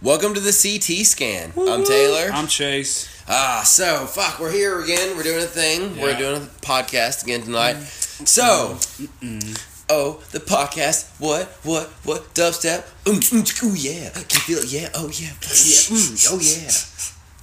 Welcome to the CT scan. I'm Taylor. I'm Chase. Ah, so fuck, we're here again. We're doing a thing. We're doing a podcast again tonight. So, oh, the podcast. What? What? What? Dubstep. Mm, mm, ooh yeah. Can you feel it? Yeah. Oh yeah. Yeah. Mm, oh yeah.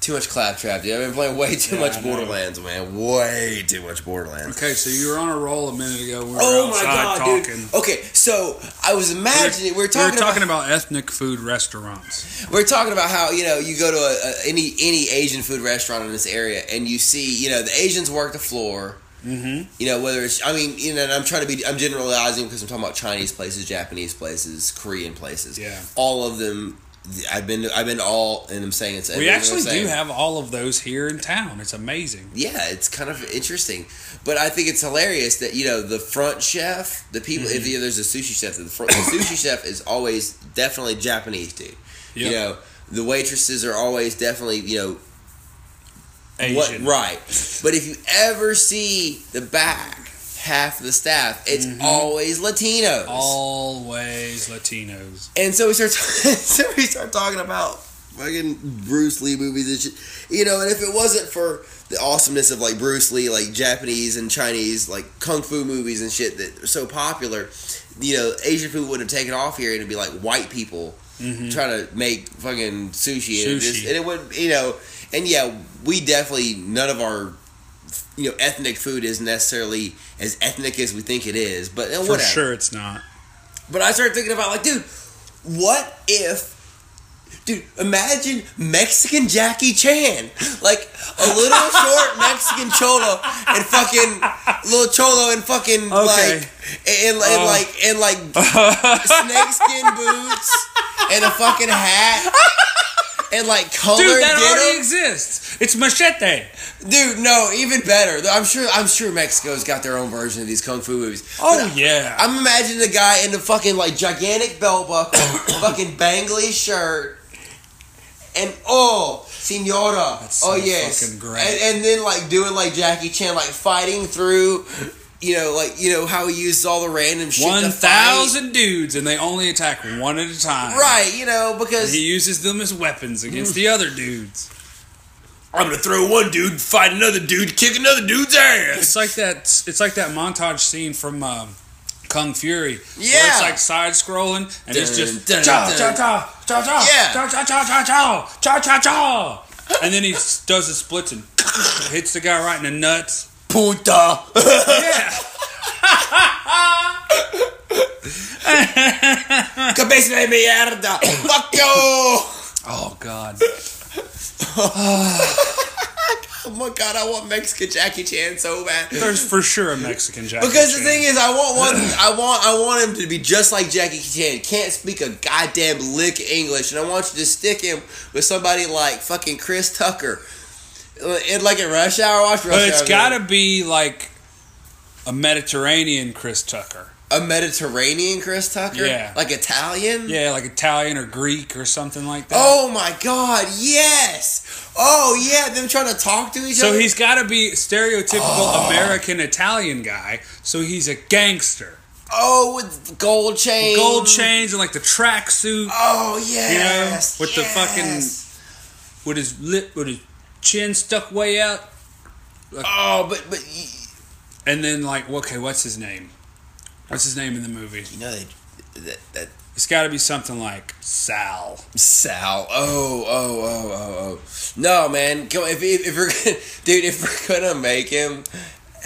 Too much claptrap, dude. I've been playing way too Yeah, much Borderlands, man. Way too much Borderlands. Okay, so you were on a roll a minute ago. We were Oh my god, talking. dude. Okay, so I was imagining we were We talking, were talking about, ethnic food restaurants. We're talking about how you know you go to a, a, any any Asian food restaurant in this area and you see you know the Asians work the floor. Mm-hmm. You know whether it's I mean you know and I'm trying to be I'm generalizing because I'm talking about Chinese places, Japanese places, Korean places. Yeah. all of them. I've been I've been all and I'm saying it's We actually do have all of those here in town. It's amazing. Yeah, it's kind of interesting, but I think it's hilarious that you know the front chef, the people. Mm-hmm. If you know, there's a sushi chef, the, front, the sushi chef is always definitely Japanese dude. You know, the waitresses are always definitely you know Asian. what right. But if you ever see the back half the staff, it's Mhm. always Latinos. Always Latinos. And so we start, so we start talking about fucking Bruce Lee movies and shit. You know, and if it wasn't for the awesomeness of like Bruce Lee, like Japanese and Chinese like kung fu movies and shit that are so popular, you know, Asian food wouldn't have taken off here and it'd be like white people Mhm. trying to make fucking sushi, And, it just, Sushi. and it would, you know, and yeah, we definitely none of our. You know, ethnic food isn't necessarily as ethnic as we think it is, but uh, For whatever. sure, it's not. But I started thinking about like, dude, what if, dude, imagine Mexican Jackie Chan, like a little short Mexican cholo and fucking little cholo and fucking Okay. like and, and Uh. like and like snakeskin boots and a fucking hat. And like colored Dude, that denim. already exists. It's machete. Dude, no, even better. I'm sure. I'm sure Mexico's got their own version of these kung fu movies. Oh But uh, yeah. I'm imagining the guy in the fucking like gigantic belt buckle, fucking bangly shirt, and oh, senora, That's so oh yes, fucking great. And, and then like doing like Jackie Chan, like fighting through, you know, like you know how he uses all the random shit. to One fight. thousand dudes, and they only attack one at a time. right? You know And because he uses them as weapons against the other dudes. I'm gonna throw one dude, fight another dude, kick another dude's ass. It's like that. It's like that montage scene from um, Kung Fury. where Yeah. it's like side scrolling, and it's just dun, cha cha cha cha cha Yeah. cha cha cha cha cha cha cha cha, and then he does the splits and hits the guy right in the nuts. Puta. Cabeza de mierda. Fuck you. Oh God. Oh my god, I want Mexican Jackie Chan so bad. There's for sure a Mexican Jackie Because the Chan. thing is, I want one. I want. I want him to be just like Jackie Chan. Can't speak a goddamn lick English, and I want you to stick him with somebody like fucking Chris Tucker. And like in Rush Hour, watch Rush but it's got to be like a Mediterranean Chris Tucker. a Mediterranean Chris Tucker. Yeah. like Italian. Yeah, like Italian or Greek or something like that. Oh my god, yes. Oh yeah, them trying to talk to each So other. So he's got to be stereotypical Oh. American Italian guy. So he's a gangster, oh with gold chain, gold chains and like the tracksuit Oh yes, with the fucking- with his lip with his chin stuck way out, Oh, but but y- and then like okay, what's his name? What's his name in the movie? you know they, that that It's got to be something like Sal. Sal. Oh oh oh oh oh. No man, come on, if if, if we're gonna, dude, if we're gonna make him,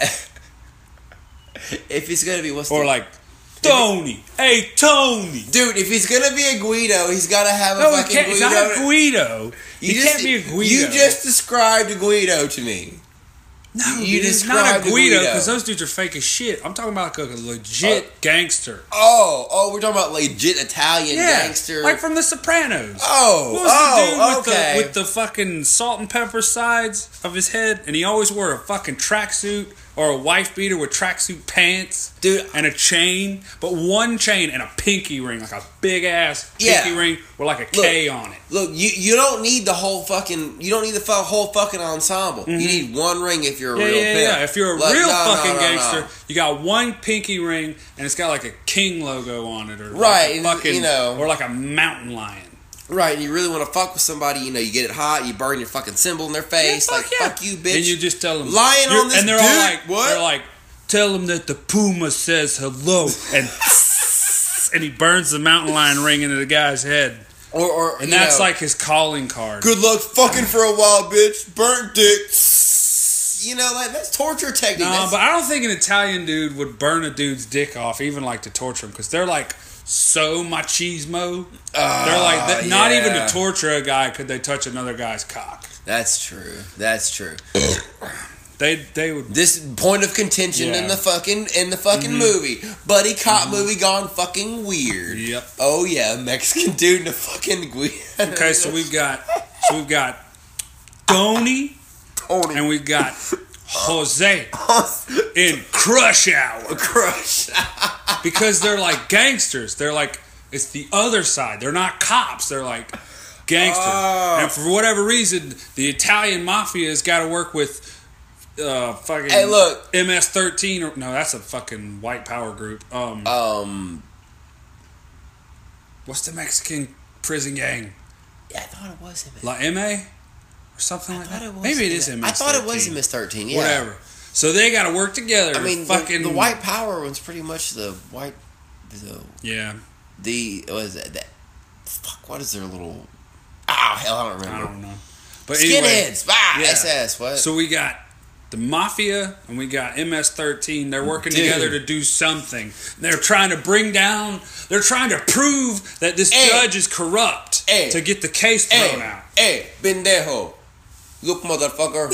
if he's gonna be what's Or the, like Tony. Hey Tony. dude, if he's gonna be a Guido, he's gotta have a No, fucking can't, Guido. not a Guido. You he just- can't be a Guido. You just described a Guido to me. no, you dude, not a Guido because those dudes are fake as shit. I'm talking about like a legit uh, gangster. Oh, oh, we're talking about legit Italian Yeah, gangster. like from The Sopranos. oh, What was oh, the dude with, okay. the, with the fucking salt and pepper sides of his head, and he always wore a fucking tracksuit or a wife beater with tracksuit pants, Dude. and a chain, but one chain and a pinky ring, like a big ass pinky Yeah. ring with like a K on it. Look, you you don't need the whole fucking you don't need the fu- whole fucking ensemble. You need one ring if you're a Mm-hmm. Yeah, real yeah, pimp. yeah. If you're a Like, real no, fucking no, gangster, no. you got one pinky ring, and it's got like a king logo on it, or like Right, a fucking, you know. or like a mountain lion. Right, and you really want to fuck with somebody, you know, you get it hot, you burn your fucking symbol in their face, Yeah, like fuck yeah. fuck you, bitch. And you just tell them Lying on this and they're dude, all like, what? They're like, tell him that the puma says hello, and and he burns the mountain lion ring into the guy's head, or, or and that's know, like his calling card. good luck fucking for a while, bitch. Burnt dick. You know, like that's torture technique. No, That's- but I don't think an Italian dude would burn a dude's dick off, even like to torture him, because they're like so machismo. they're like that, not even to torture a guy could they touch another guy's cock. that's true. That's true. They they would. This point of contention in Yeah. Mm-hmm. the fucking in the fucking movie, buddy cop movie gone fucking weird. Yep. Oh yeah, Mexican dude in a fucking weird. Okay, so we've got so we've got Tony Tony and we've got Jose in Crush Hour crush. because they're like gangsters. They're like it's the other side. They're not cops. They're like gangsters. Oh. And for whatever reason, the Italian mafia has got to work with uh fucking Hey, look. MS13 or no, that's a fucking white power group. Um um, what's the Mexican prison gang? yeah, I thought it was him. La MA or something I like that. it was. Maybe it is. MS13. I thought it was MS thirteen. Yeah. Whatever. So they got to work together. I to mean, fucking the, the white power one's pretty much the white. The Yeah, the what is that? that fuck. What is their little? Ah, hell, I don't I remember. don't know. But anyway, Skinheads. Ah, Yeah. SS. What? so we got the mafia and we got MS13. They're working Dude. together to do something. They're trying to bring down. They're trying to prove that this Hey. judge is corrupt Hey. to get the case thrown Hey, out. hey, pendejo. Look, motherfucker.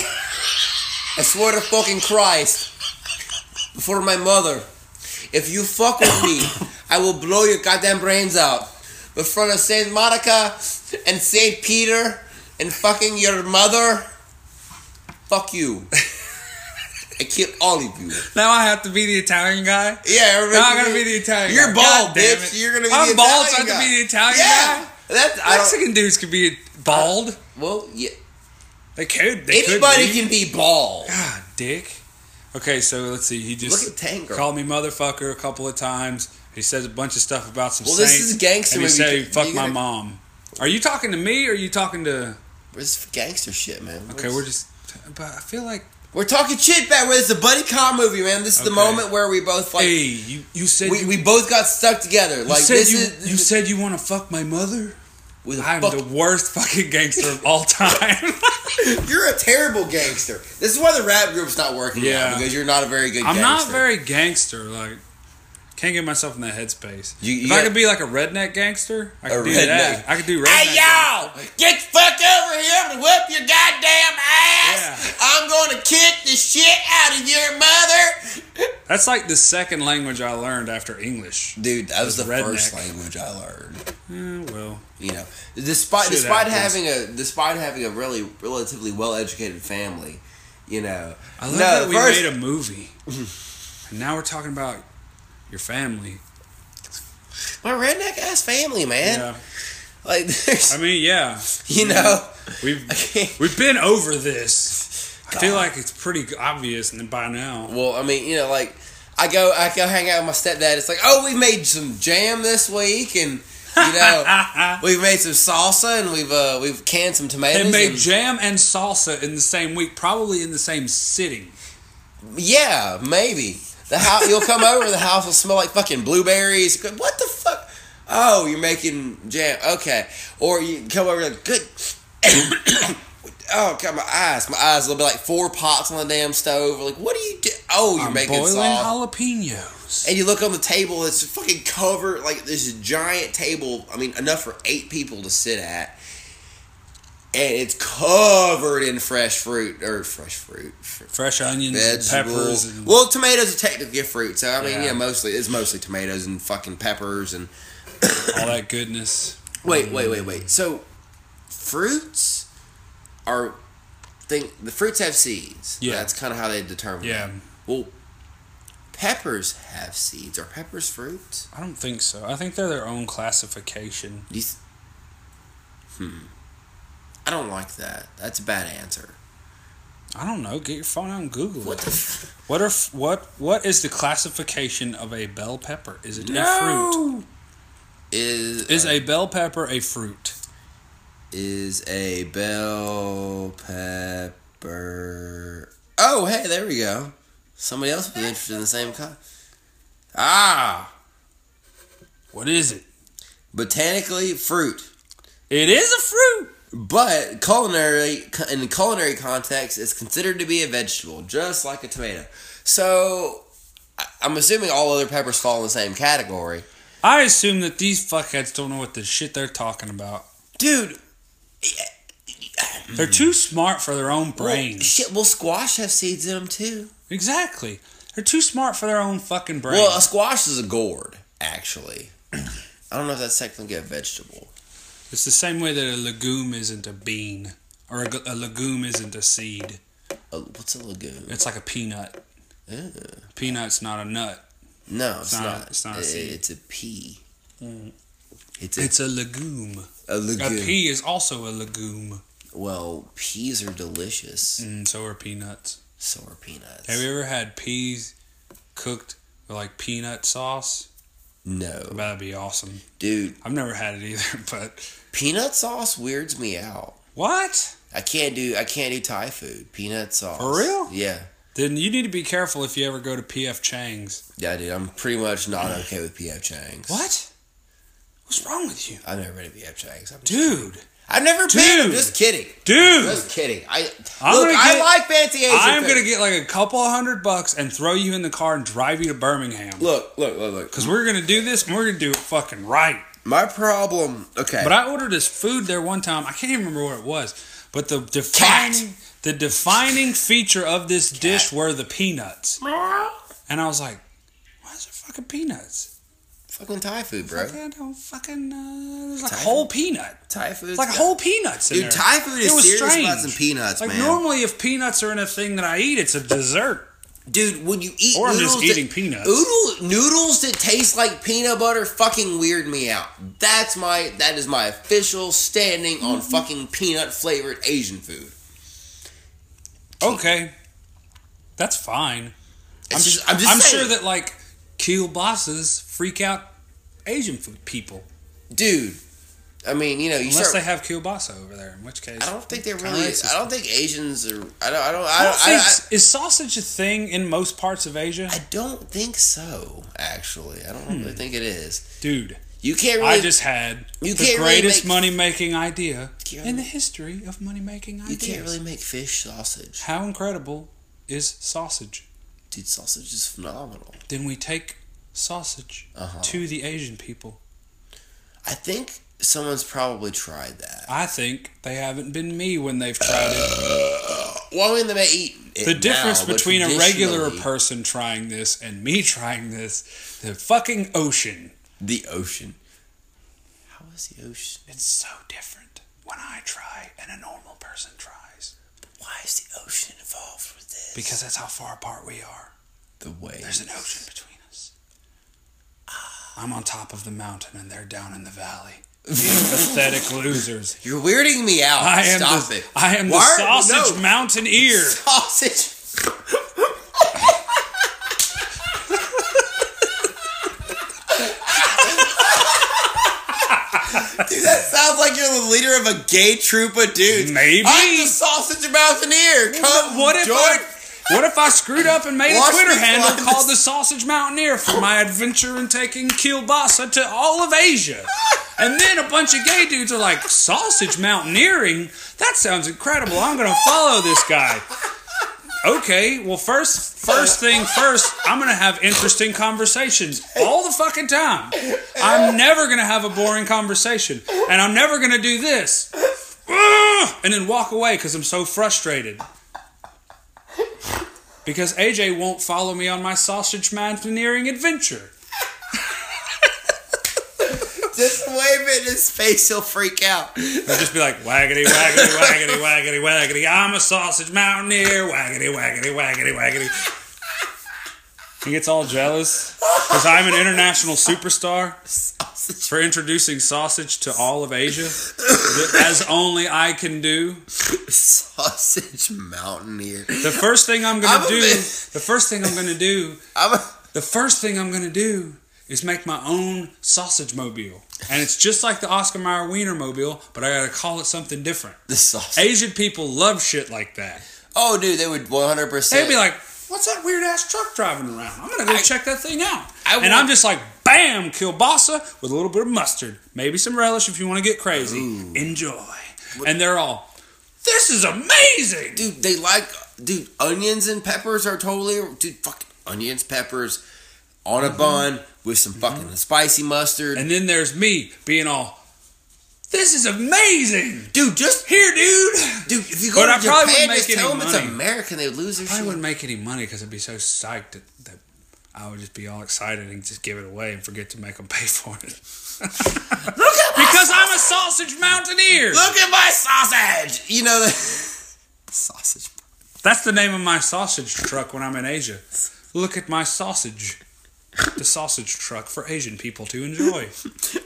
I swear to fucking Christ. Before my mother. If you fuck with me, I will blow your goddamn brains out. In front of Saint Monica and Saint Peter and fucking your mother. Fuck you. I kill all of you. Now I have to be the Italian guy. Yeah, everybody. Now I'm gonna be the Italian. You're guy. bald, God bitch. it. You're gonna be the Italian. I'm the bald, so I have to be the Italian Yeah. guy. That's I Mexican dudes could be bald. well, yeah. They could. They Anybody could can be bald. God, dick. Okay, so let's see. He just Look at called me motherfucker a couple of times. He says a bunch of stuff about some Well, this is gangster and he movie. said he You fucked my gotta- mom. Are you talking to me or are you talking to? This gangster shit, man. Okay, we're just. But I feel like. We're talking shit back. Where It's a buddy cop movie, man. This is the moment where we both like hey, you you said we, you, we both got stuck together. Like this you is you said you want to fuck my mother. I'm fuck- the worst fucking gangster of all time. You're a terrible gangster. This is why the rap group's not working Yeah. out because you're not a very good. Gangster. I'm not very gangster. Like, can't get myself in that headspace. You- you if I could be like a redneck gangster, I could A do redneck. that. I could do redneck. Hey y'all, get the fuck over here and whip your goddamn ass. Yeah. I'm going to kick the shit out of your mother. That's like the second language I learned after English. Dude, that was the Redneck. first language I learned. Eh, well, You know, despite Shit despite happens. having a despite having a really relatively well educated family, you know. I love no, that we first, made a movie, and now we're talking about your family. my redneck ass family, man. Yeah, Like, there's, I mean, yeah, you mm-hmm. know, we've we've been over this. I feel like it's pretty obvious by now. well, I mean, you know, like I go, I go hang out with my stepdad. It's like, oh, we made some jam this week, and you know, we've made some salsa, and we've uh, we've canned some tomatoes. They made and- jam and salsa in the same week, probably in the same sitting. yeah, maybe the house. You'll come over, the house will smell like fucking blueberries. What the fuck? Oh, you're making jam. Okay, or you come over like good. Oh, God, my eyes. My eyes will be like four pots on the damn stove. Like, what are you do? Oh, you're I'm making boiling sauce. Jalapenos. And you look on the table, it's fucking covered like this giant table. I mean, enough for eight people to sit at. And it's covered in fresh fruit or fresh fruit, fr- Fresh onions, and peppers. And, well, tomatoes are technically a fruit, so I mean, Yeah. yeah, mostly it's mostly tomatoes and fucking peppers and. all that goodness. Wait, wait, um, wait, wait. So, fruits are think the fruits have seeds. Yeah. that's kind of how they determine. Yeah, that. Well, peppers have seeds. Are peppers fruits? I don't think so. I think they're their own classification. Do you th- hmm. I don't like that. That's a bad answer. I don't know. Get your phone out and Google What it. the? F- What are f- what what is the classification of a bell pepper? Is it a fruit? Is Is uh, a bell pepper a fruit? is a bell pepper. Oh, hey, there we go. Somebody else was interested in the same kind. Ah, What is it? botanically fruit. It is a fruit. But culinary in the culinary context, it's considered to be a vegetable, just like a tomato. So I'm assuming all other peppers fall in the same category, I assume that these fuckheads don't know what the shit they're talking about. dude. They're too smart for their own Well, brains. shit, well, squash have seeds in them too. Exactly. They're too smart for their own fucking brains. Well, a squash is a gourd, actually. I don't know if that's technically a vegetable. it's the same way that a legume isn't a bean, or a, a legume isn't a seed. A, what's a legume? It's like a peanut. Peanut's not a nut. No, it's, not not. it's not a seed. It's a pea. Mm. It's a, It's a legume. a A pea is also a legume, Well, peas are delicious. and so are peanuts. So are peanuts. Have you ever had peas cooked with like peanut sauce? No, That'd be awesome. dude. I've never had it either, but Peanut sauce weirds me out. what? I can't do. I can't do Thai food. Peanut sauce. For real? Yeah. Then you need to be careful if you ever go to PF Chang's. Yeah, dude. I'm pretty much not okay with PF Chang's. What? What's wrong with you, I've never been to PF Chang's. I'm dude? I've never been. I'm just kidding. Dude, Just kidding. I I'm look. gonna I like fancy Asian I'm food. gonna get like a couple hundred bucks and throw you in the car and drive you to Birmingham. Look, look, look, look. Because we're gonna do this and we're gonna do it fucking right. My problem. Okay. But I ordered this food there one time. I can't even remember what it was. But the defining the defining feature of this dish were the peanuts. And I was like, why is there fucking peanuts? Fucking Thai food, bro. Fucking, don't fucking uh, there's like Thai whole peanut. Thai food. It's like whole peanuts in Dude, there. Thai food is It was serious about some peanuts, Like man. normally, if peanuts are in a thing that I eat, it's a dessert. Dude, when you eat Or I'm just eating that, peanuts. Noodle, noodles that taste like peanut butter fucking weird me out. That's my that is my official standing on Mm-hmm. fucking peanut flavored Asian food. Okay, that's fine. It's I'm, just, I'm just I'm saying, sure that like kielbasa's freak out Asian food people dude. I mean, you know, you unless start. they have kielbasa over there. In which case, I don't think they're really. I don't think Asians are. I don't. I don't. I I don't don't, think I, is sausage a thing in most parts of Asia, I, don't think so. Actually, I don't really think it is. dude. You can't really. Hmm. I just had you the really greatest make- money making idea in the history of money making you ideas. can't really make fish sausage, How incredible is sausage? Dude. Sausage is phenomenal. Then we take sausage Uh-huh. to the Asian people. I think someone's probably tried that. I think they haven't been me when they've tried it. Well, I mean, they may eat it The difference now, between a regular person trying this and me trying this, the fucking ocean. the ocean. How is the ocean? It's so different when I try and a normal person tries. Why is the ocean involved with this? Because that's how far apart we are. the way There's an ocean between us. Ah. I'm on top of the mountain and they're down in the valley. These pathetic losers. You're weirding me out. I am Stop the, it. I am the Why- sausage no. mountaineer. Sausage. Dude, that sounds like you're the leader of a gay troop of dudes. Maybe. I'm the sausage mountaineer. Come, What if. I, what if I screwed up and made a Twitter handle called the Sausage Mountaineer for my adventure in taking kielbasa to all of Asia? And then a bunch of gay dudes are like, sausage mountaineering? That sounds incredible. I'm going to follow this guy. Okay, well first first thing first, I'm to have interesting conversations all the fucking time. I'm never to have a boring conversation. And I'm never to do this. And then walk away cuz I'm so frustrated. Because AJ won't follow me on my sausage mountaineering adventure. Just wave it in his face, he'll freak out. He'll just be like, waggity, waggity, waggity, waggity, waggity. I'm a sausage mountaineer. Waggity, waggity, waggity, waggity. He gets all jealous because I'm an international superstar Sausage, for introducing sausage to all of Asia, as only I can do. sausage mountaineer. The first thing I'm gonna I'm do, bit- the first thing I'm gonna do, I'm a, the first thing I'm gonna do is make my own sausage mobile. And it's just like the Oscar Mayer Wiener mobile, but I gotta call it something different. The sauce. Asian people love shit like that. Oh, dude, they would 100%. They'd be like, "What's that weird ass truck driving around? I'm gonna go I- check that thing out." I and I'm just like, "Bam, kielbasa with a little bit of mustard, maybe some relish if you want to get crazy. Ooh. Enjoy." And they're all, "This is amazing." dude, they like, dude, onions and peppers are totally, dude, fucking onions, peppers on a mm-hmm. bun with some mm-hmm. fucking spicy mustard. And then there's me being all, "This is amazing." dude, just Here, dude. dude, if you go But to I probably Japan, wouldn't just make tell any them it's money. American, they would lose their shit. I shit. wouldn't make any money because I'd be so psyched that, that I would just be all excited and just give it away and forget to make them pay for it. Look at my because I'm a sausage mountaineer. Look at my sausage. You know the sausage. That's the name of my sausage truck when I'm in Asia. Look at my sausage. The sausage truck for Asian people to enjoy.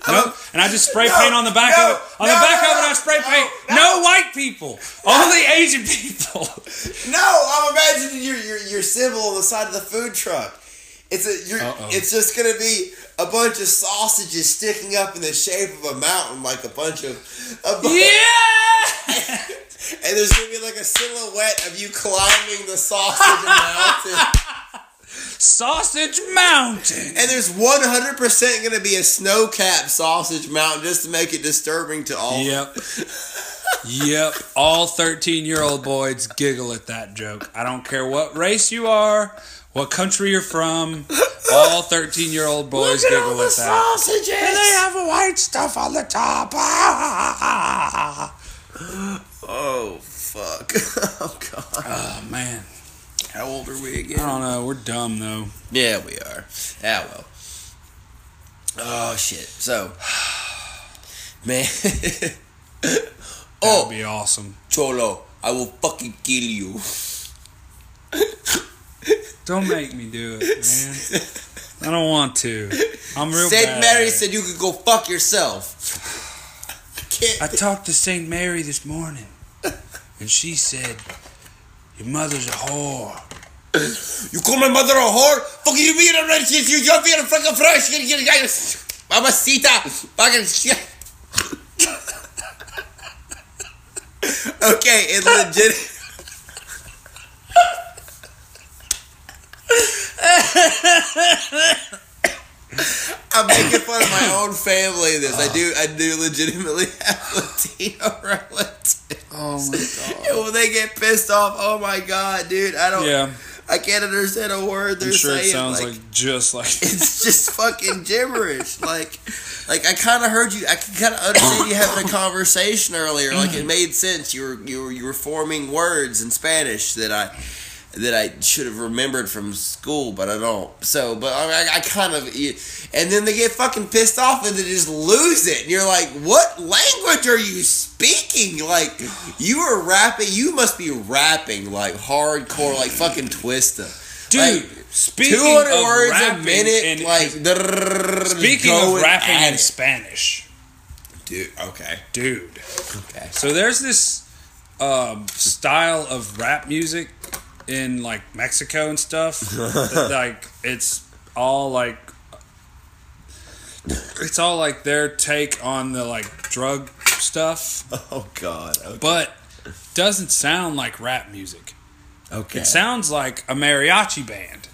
No, and I just spray No, paint on the back no, of it. On no, the back of it, I spray paint. no. White people, only Asian people. No, I'm imagining your your your symbol on the side of the food truck. It's a you're, it's just gonna be a bunch of sausages sticking up in the shape of a mountain, like a bunch of a Yeah. and there's gonna be like a silhouette of you climbing the sausage mountain. Sausage Mountain. And there's 100% gonna be a snow-capped sausage mountain just to make it disturbing to all. Yep. Yep. All 13 year old boys giggle at that joke. I don't care what race you are, what country you're from. All 13 year old boys Look at all giggle the at that. sausages. And they have white stuff on the top. Ah. oh fuck! oh god! Oh, man. How old are we again? I don't know. We're dumb, though. Yeah, we are. Ah, well. Oh, shit. So, man. That'd oh, be awesome. Cholo, I will fucking kill you. Don't make me do it, man. I don't want to. I'm real Saint bad Mary said you could go fuck yourself. I can't. I talked to St. Mary this morning, and she said, Your mother's a whore. You call my mother a whore? Fuck you mean I'm not you you're being fucking fresh. Mamacita fucking shit. okay, it legit I'm making fun of my own family in this. I do I do legitimately have Latino relatives. Oh my And when they get pissed off, oh my god, dude, I don't Yeah, I can't understand a word they're I'm sure saying. it sounds like, like, just like. it's just fucking gibberish. Like, like I kind of heard you. I can kind of understand you having a conversation earlier. Like it mm. made sense. You were you were you were forming words in Spanish that I that I should have remembered from school, but I don't. So, but I, I, I kind of. And then they get fucking pissed off and they just lose it. And you're like, what language are you speaking? Like, you are rapping. You must be rapping like hardcore, like fucking Twista. Dude, Like, speaking 200 of words a rapping minute, and- like Speaking of rapping in it. Spanish, dude. Okay, dude. okay. So there's this um, style of rap music in like Mexico and stuff. like it's all like it's all like their take on the like drug stuff, Oh God. Okay. but doesn't sound like rap music. okay. It sounds like a mariachi band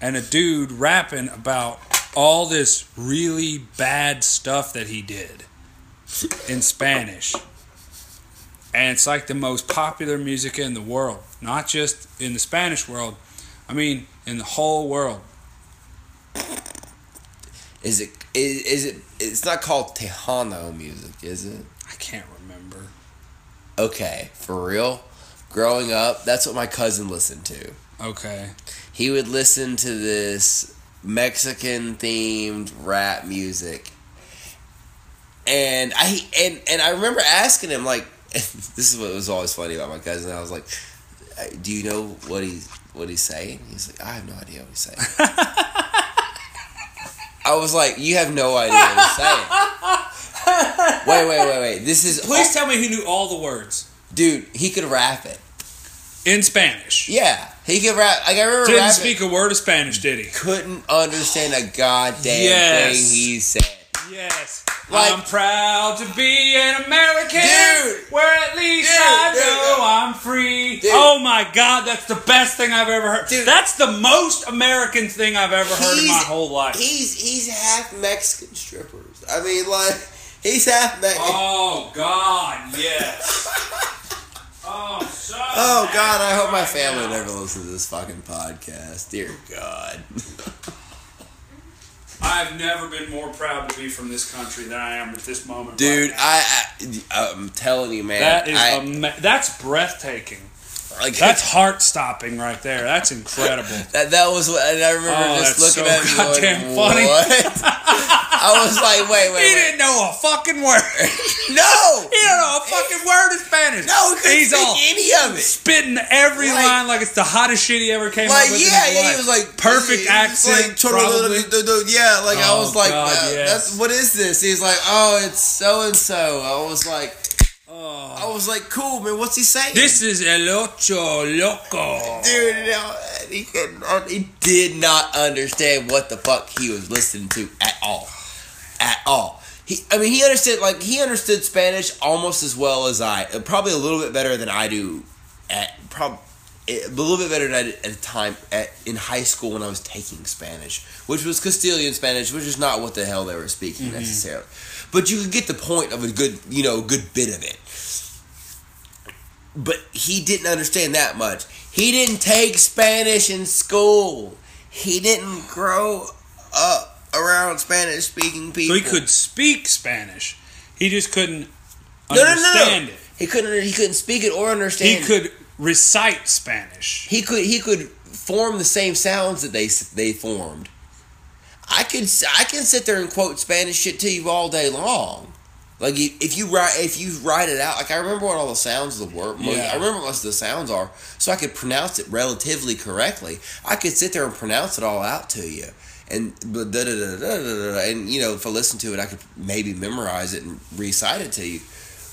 and a dude rapping about all this really bad stuff that he did in Spanish. And it's like the most popular music in the world, not just in the Spanish world. I mean, in the whole world. is it? Is, is it? It's not called Tejano music, is it? I can't remember. Okay, for real. Growing up, that's what my cousin listened to. Okay. He would listen to this Mexican themed rap music. And I and and I remember asking him like this is what was always funny about my cousin. I was like, "Do you know what he's what he's saying?" He's like, "I have no idea what he's saying." I was like, "You have no idea what he's saying." wait, wait, wait, wait. This is Please tell me he knew all the words. dude. He could rap it. in Spanish. Yeah, he could rap. Like I remember Didn't rapping. speak a word of Spanish, did he? couldn't understand a goddamn Yes. thing he said. Yes. Like- I'm proud to be an American. Dude. where at least Dude, I dude, know. I'm free. Oh my God, that's the best thing I've ever heard. Dude. That's the most American thing I've ever heard in my whole life. He's he's half Mexican strippers. I mean, like he's half Mexican. Oh God, yes. oh, so Oh God, I hope my family now. never listens to this fucking podcast. Dear God. I've never been more proud to be from this country than I am at this moment. Dude, right. I, I I'm telling you, man. that is I, ama- that's breathtaking. Like That's heart stopping right there. That's incredible. that. That was what, and I remember Oh, just looking so at me goddamn going, funny. What? I was like, wait, wait, He wait. didn't know a fucking word. No, He don't know a fucking word of Spanish. no, he he's speak all any of it. spitting every Like- line like it's the hottest shit he ever came Like up with. yeah, yeah, he was like perfect accent. like, probably. yeah, like I Oh, was like, God, yes. that's what is this? He's like, oh, it's so and so. I was like, Oh. I was like, cool, man. What's he saying? This is El Ocho Loco. dude, know, he couldn't, uh, he did not understand what the fuck he was listening to at all, at all. He, I mean, he understood like he understood Spanish almost as well as I, uh, probably a little bit better than I do. At prob, eh, a little bit better than I did at a time at in high school when I was taking Spanish, which was Castilian Spanish, which is not what the hell they were speaking mm-hmm. necessarily. But you could get the point of a good, you know, good bit of it but he didn't understand that much. He didn't take Spanish in school. He didn't grow up around Spanish speaking people. So he could speak Spanish. He just couldn't no, no, no, understand no. it. He couldn't. He couldn't speak it or understand. It. He it. could recite Spanish. He could. He could form the same sounds that they they formed. I could. I can sit there and quote Spanish shit to you all day long. Like if you write if you write it out, like I remember what all the sounds of the word. Yeah. I remember what the sounds are, so I could pronounce it relatively correctly. I could sit there and pronounce it all out to you, and but da da da da da da, and you know if I listened to it, I could maybe memorize it and recite it to you.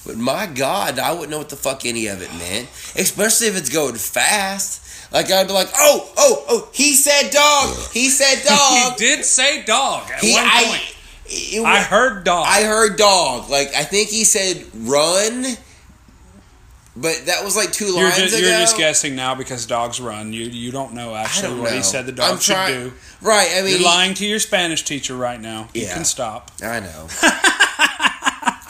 But my God, I wouldn't know what the fuck any of it meant, especially if it's going fast. Like I'd be like, oh, oh, oh, he said dog, he said dog. He did say dog at He- one I- point. It I, heard dog. I heard dog. Like I think he said run, but that was like two you're lines just, ago. you're just guessing now because dogs run. You you don't know actually don't what know. he said the I'm dog should trying- do. Right. I mean, You're lying to your Spanish teacher right now. You can stop. I know.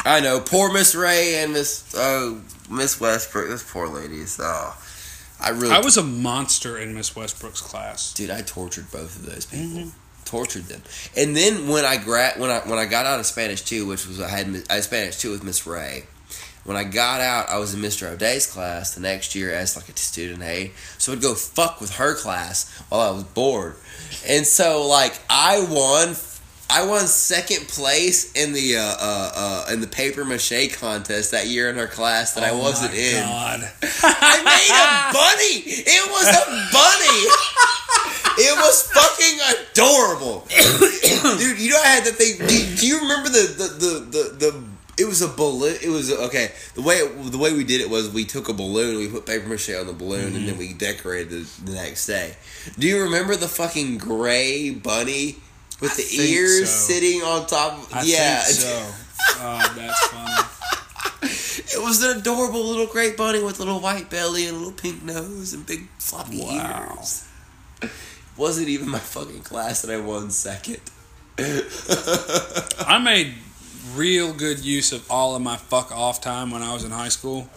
I know. Poor Miss Ray and Miss uh, Miss Westbrook. Those poor ladies. Oh, I really. I was a monster in Miss Westbrook's class. dude. I tortured both of those people. Mm-hmm. Tortured them. And then when I gra- when I when I got out of Spanish two, which was I had I had Spanish two with Miss Ray. When I got out, I was in Mr. O'Day's class the next year as like a student aide. So I'd go fuck with her class while I was bored. And so like I won I won second place in the uh, uh, uh, in the paper mache contest that year in her class that I Oh wasn't my in. God. I made a bunny. It was a bunny. It was fucking adorable, dude. You know I had the thing. Do, do you remember the the, the the the It was a balloon. It was okay. The way it, the way we did it was we took a balloon, we put paper mache on the balloon, and then we decorated it the next day. Do you remember the fucking gray bunny with I the ears so. sitting on top? Of, I yeah, so. Oh, that's funny. It was an adorable little gray bunny with a little white belly and a little pink nose and big floppy Wow. ears. Wasn't even my fucking class that I won second. I made real good use of all of my fuck off time when I was in high school.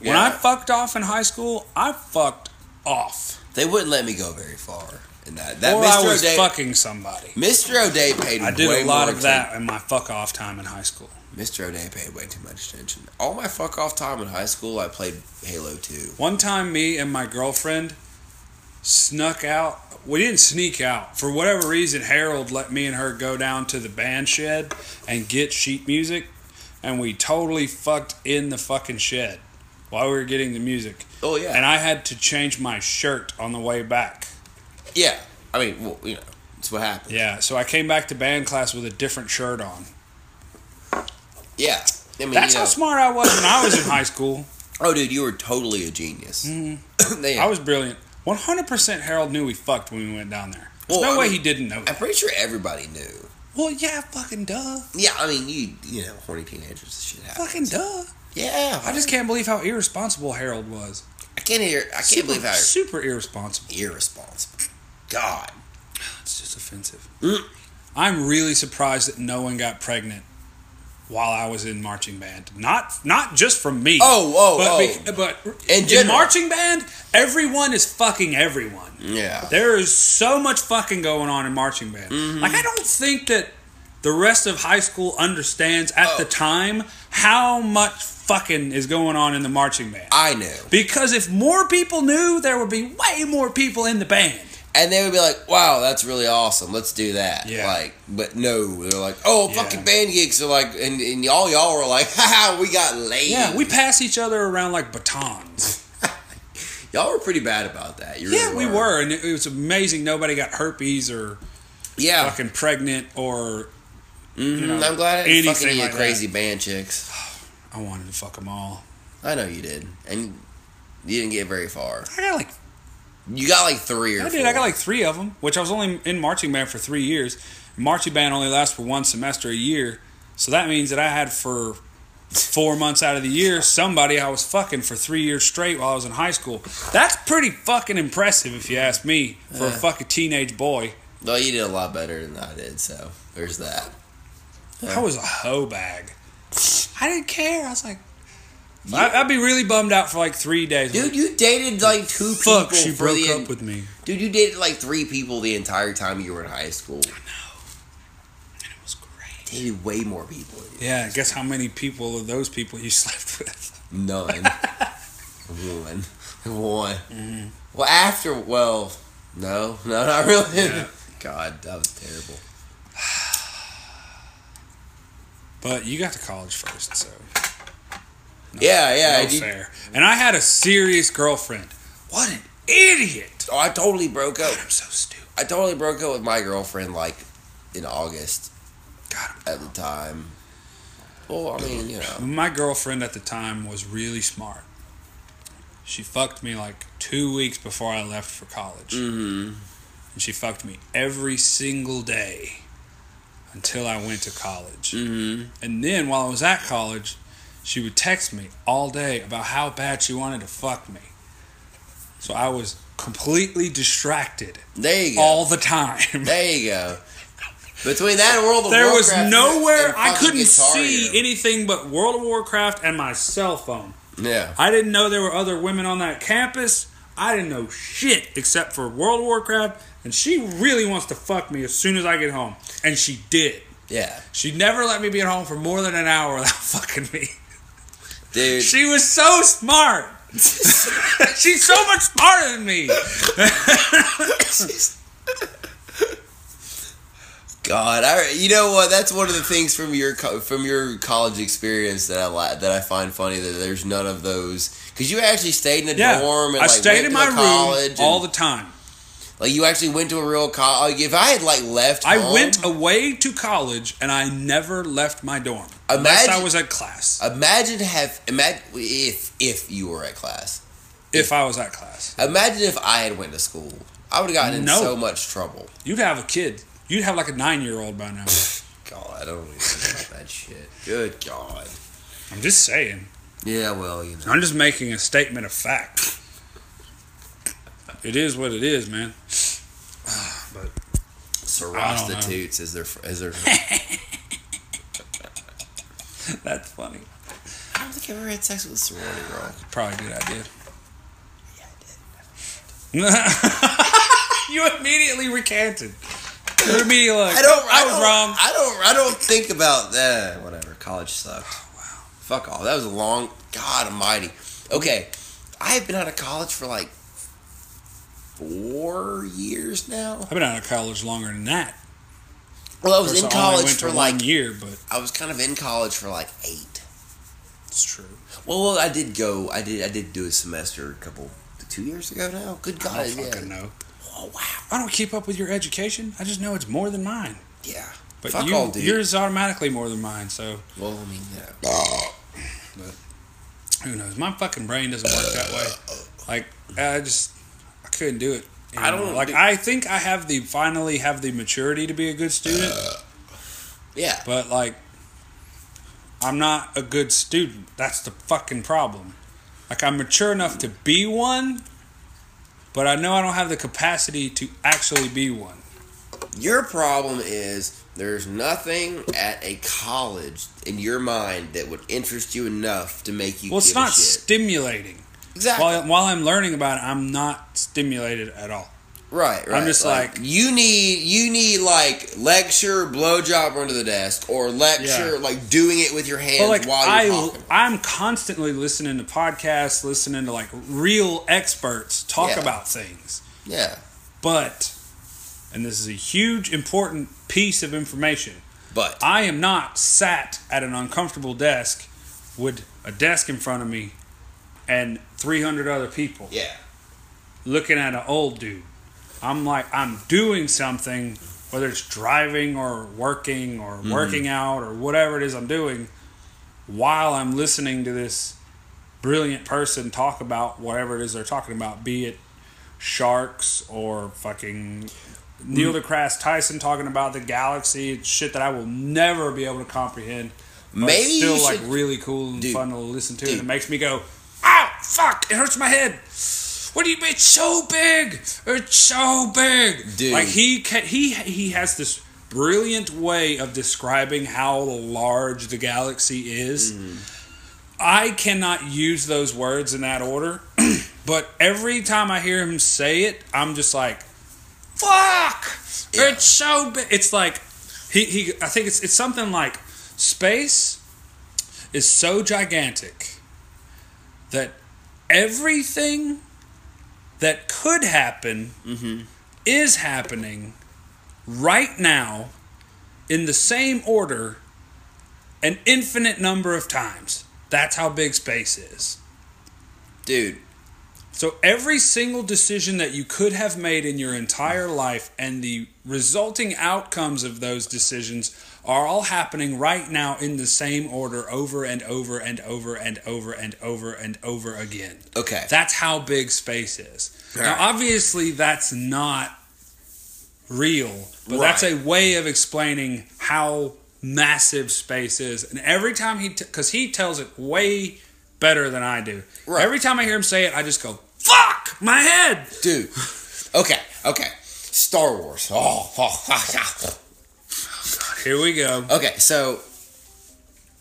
When I fucked off in high school, I fucked off. They wouldn't let me go very far in that. That or Mr. I was O'Day, fucking somebody. Mr. O'Day paid I did a lot of that in my fuck off time in high school. Mr. O'Day paid way too much attention. All my fuck off time in high school, I played Halo 2. One time, me and my girlfriend snuck out. We didn't sneak out. For whatever reason, Harold let me and her go down to the band shed and get sheet music, and we totally fucked in the fucking shed while we were getting the music. Oh, yeah. And I had to change my shirt on the way back. Yeah. I mean, well, you know, that's what happened. Yeah, so I came back to band class with a different shirt on. Yeah. I mean, That's you how smart I was when I was in high school. Oh, dude, you were totally a genius. Mm-hmm. They- I was brilliant. 100% Harold knew we fucked when we went down there. There's Well, no I way mean- he didn't know. I'm pretty sure everybody knew. Well, yeah, fucking duh. Yeah, I mean, you you know, horny teenagers, shit happens. Fucking duh. Yeah, I just can't believe how irresponsible Harold was. I can't hear. I can't super, believe how super irresponsible. irresponsible. God, It's just offensive. Mm. I'm really surprised that no one got pregnant while I was in marching band. Not not just from me. Oh, oh, but oh. be- but In in, marching band, everyone is fucking everyone. yeah. There is so much fucking going on in marching band. Mm-hmm. Like I don't think that the rest of high school understands at Oh. the time how much fucking is going on in the marching band. I knew, Because if more people knew, there would be way more people in the band. And they would be like, "Wow, that's really awesome. Let's do that." Yeah. Like, but no, they're like, "Oh, Yeah. fucking band geeks are like, and, and all y'all were like, "Ha we got laid." Yeah, we pass each other around like batons. y'all were pretty bad about that. You Yeah, really we were, and it, it was amazing. Nobody got herpes or Yeah, fucking pregnant or Mhm, you know, I'm glad I didn't fuck anything any like crazy band chicks. I wanted to fuck them all. I know you did, and you didn't get very far. I got like You got like three or I four. did. I got like three of them, which I was only in marching band for three years. Marching band only lasts for one semester a year, so that means that I had for four months out of the year somebody I was fucking for three years straight while I was in high school. That's pretty fucking impressive, if you ask me, for a fucking teenage boy. Well, you did a lot better than I did, so there's that. I was a hoe bag. I didn't care. I was like, I, I'd be really bummed out for like three days. Dude, Like, you dated like two fuck, people she broke the up with me. Dude, you dated like three people the entire time you were in high school. I know. And it was great. Dated way more people. Yeah, guess how many people of those people you slept with? None. One. One. Mm-hmm. Well, after, well, no, no, not really. Yeah. God, that was terrible. But you got to college first, so yeah, yeah. no you- fair. And I had a serious girlfriend. What an idiot! oh, I totally broke up. I'm so stupid. I totally broke up with my girlfriend like in August God, at the time. Well, I mean, you know. my girlfriend at the time was really smart. She fucked me like two weeks before I left for college. Mm-hmm. And she fucked me every single day until I went to college. Mm-hmm. And then while I was at college, she would text me all day about how bad she wanted to fuck me. So I was completely distracted There you go. all the time. There you go. Between that and World of Warcraft. there was nowhere and I couldn't see anything but World of Warcraft and my cell phone. Yeah. I didn't know there were other women on that campus. I didn't know shit except for World of Warcraft, and she really wants to fuck me as soon as I get home. And she did. Yeah. She never let me be at home for more than an hour without fucking me. Dude. She was so smart. She's so much smarter than me. God, I you know what? That's one of the things from your from your college experience that I that I find funny that there's none of those because you actually stayed in a Yeah, dorm and I like, stayed in my room all the time. like you actually went to a real college. Like, if I had like left, I home, went away to college and I never left my dorm unless I was at class. Imagine have imagine if if you were at class. If I was at class, Imagine if I had went to school. I would have gotten in so much trouble. you'd have a kid. You'd have like a nine-year-old by now. God, I don't even think about that shit. Good God. I'm just saying. Yeah, well, you know. I'm just making a statement of fact. It is what it is, man. But Prostitutes is their is their. that's funny. I don't think I ever had sex with a sorority girl. Probably a good idea. Yeah, I did. you immediately recanted. You immediately like, I don't. I, I was don't, wrong. I don't. I don't think about that. Whatever. College sucked. Oh, wow. Fuck all. That was a long. God Almighty. Okay, I have been out of college for like four years now. I've been out of college longer than that. Well, I was in college for like. one year, but I was kind of in college for like eight. it's true. Well, well, I did go. I did. I did do a semester a couple two years ago now. Good I God, don't yeah. fucking know. Oh wow, I don't keep up with your education. I just know it's more than mine. yeah. But Fuck you, all, yours is automatically more than mine. So Well, I mean, yeah. But who knows? My fucking brain doesn't work that way. Like I just I couldn't do it. I don't- like. I think I have the finally have the maturity to be a good student, Yeah. but like I'm not a good student. That's the fucking problem. Like I'm mature enough to be one, but I know I don't have the capacity to actually be one. Your problem is there's nothing at a college in your mind that would interest you enough to make you Well, it's not stimulating. Exactly While, while I'm learning about it, I'm not stimulated at all. right, right. I'm just like- you need you need like lecture, blowjob under the desk, or lecture Yeah. like doing it with your hands like while I, you're talking. I'm constantly listening to podcasts, listening to like real experts talk Yeah. about things. Yeah, But, and this is a huge important piece of information. but I am not sat at an uncomfortable desk with a desk in front of me and 300 other people yeah, looking at an old dude. I'm like, I'm doing something, whether it's driving or working or Mm-hmm. working out or whatever it is I'm doing, while I'm listening to this brilliant person talk about whatever it is they're talking about, be it sharks or fucking Neil Mm. deGrasse Tyson talking about the galaxy, shit that I will never be able to comprehend. But Maybe it's still like should- really cool and Dude. fun to listen to. Dude. And it makes me go, ow, fuck, it hurts my head. What do you mean? It's so big. It's so big. Dude. Like he he he has this brilliant way of describing how large the galaxy is. Mm-hmm. I cannot use those words in that order, but every time I hear him say it, I'm just like, "Fuck! Yeah. It's so big." It's like he he. I think it's it's something like space is so gigantic that everything that could happen mm-hmm. is happening right now in the same order an infinite number of times. That's how big space is. dude. So every single decision that you could have made in your entire life and the resulting outcomes of those decisions are all happening right now in the same order over and over and over and over and over and over again. Okay, That's how big space is. Now, Right. obviously, that's not real, but that's a way of explaining how massive space is. And every time he, because he tells it way better than I do. Right. Every time I hear him say it, I just go, "Fuck my head." dude. Okay, okay. Star Wars. Oh, oh, oh, oh. Here we go. Okay, so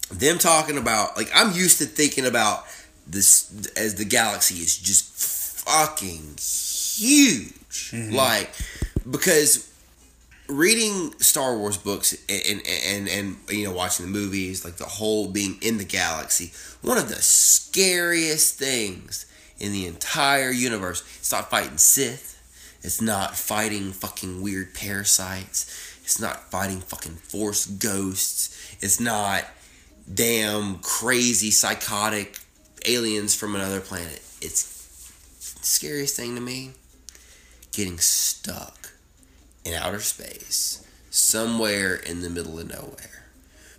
them talking about like I'm used to thinking about this as the galaxy is just fucking huge. Mm-hmm. Like because reading Star Wars books and, and and and you know watching the movies, like the whole being in the galaxy, one of the scariest things in the entire universe. It's not fighting Sith. It's not fighting fucking weird parasites. It's not fighting fucking force ghosts. It's not damn crazy psychotic aliens from another planet. It's the scariest thing to me getting stuck in outer space somewhere in the middle of nowhere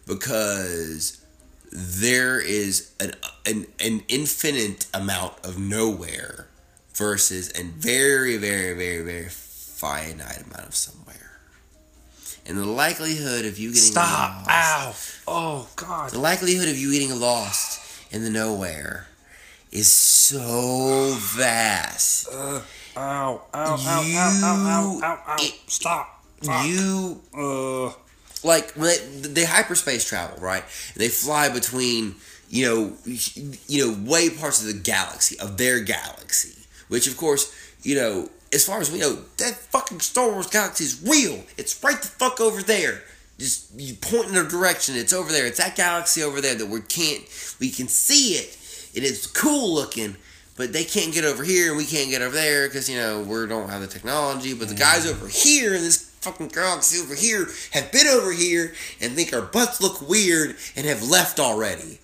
because there is an, an, an infinite amount of nowhere versus a very very very very finite amount of somewhere and the likelihood of you getting stop. Lost, Ow! Oh God! The likelihood of you getting lost in the nowhere is so vast. Uh, ow! Ow! Ow! Ow! Ow! Ow! Ow! ow. It, stop! Fuck. You. Uh. Like when they, they hyperspace travel, right? They fly between you know, you know, way parts of the galaxy of their galaxy, which of course, you know, as far as we know that fucking Star Wars galaxy is real. It's right the fuck over there. Just you point in a direction, it's over there. It's that galaxy over there that we can't we can see it. It is cool looking. But they can't get over here, and we can't get over there because you know we don't have the technology. But the guys over here in this fucking galaxy over here have been over here and think our butts look weird and have left already.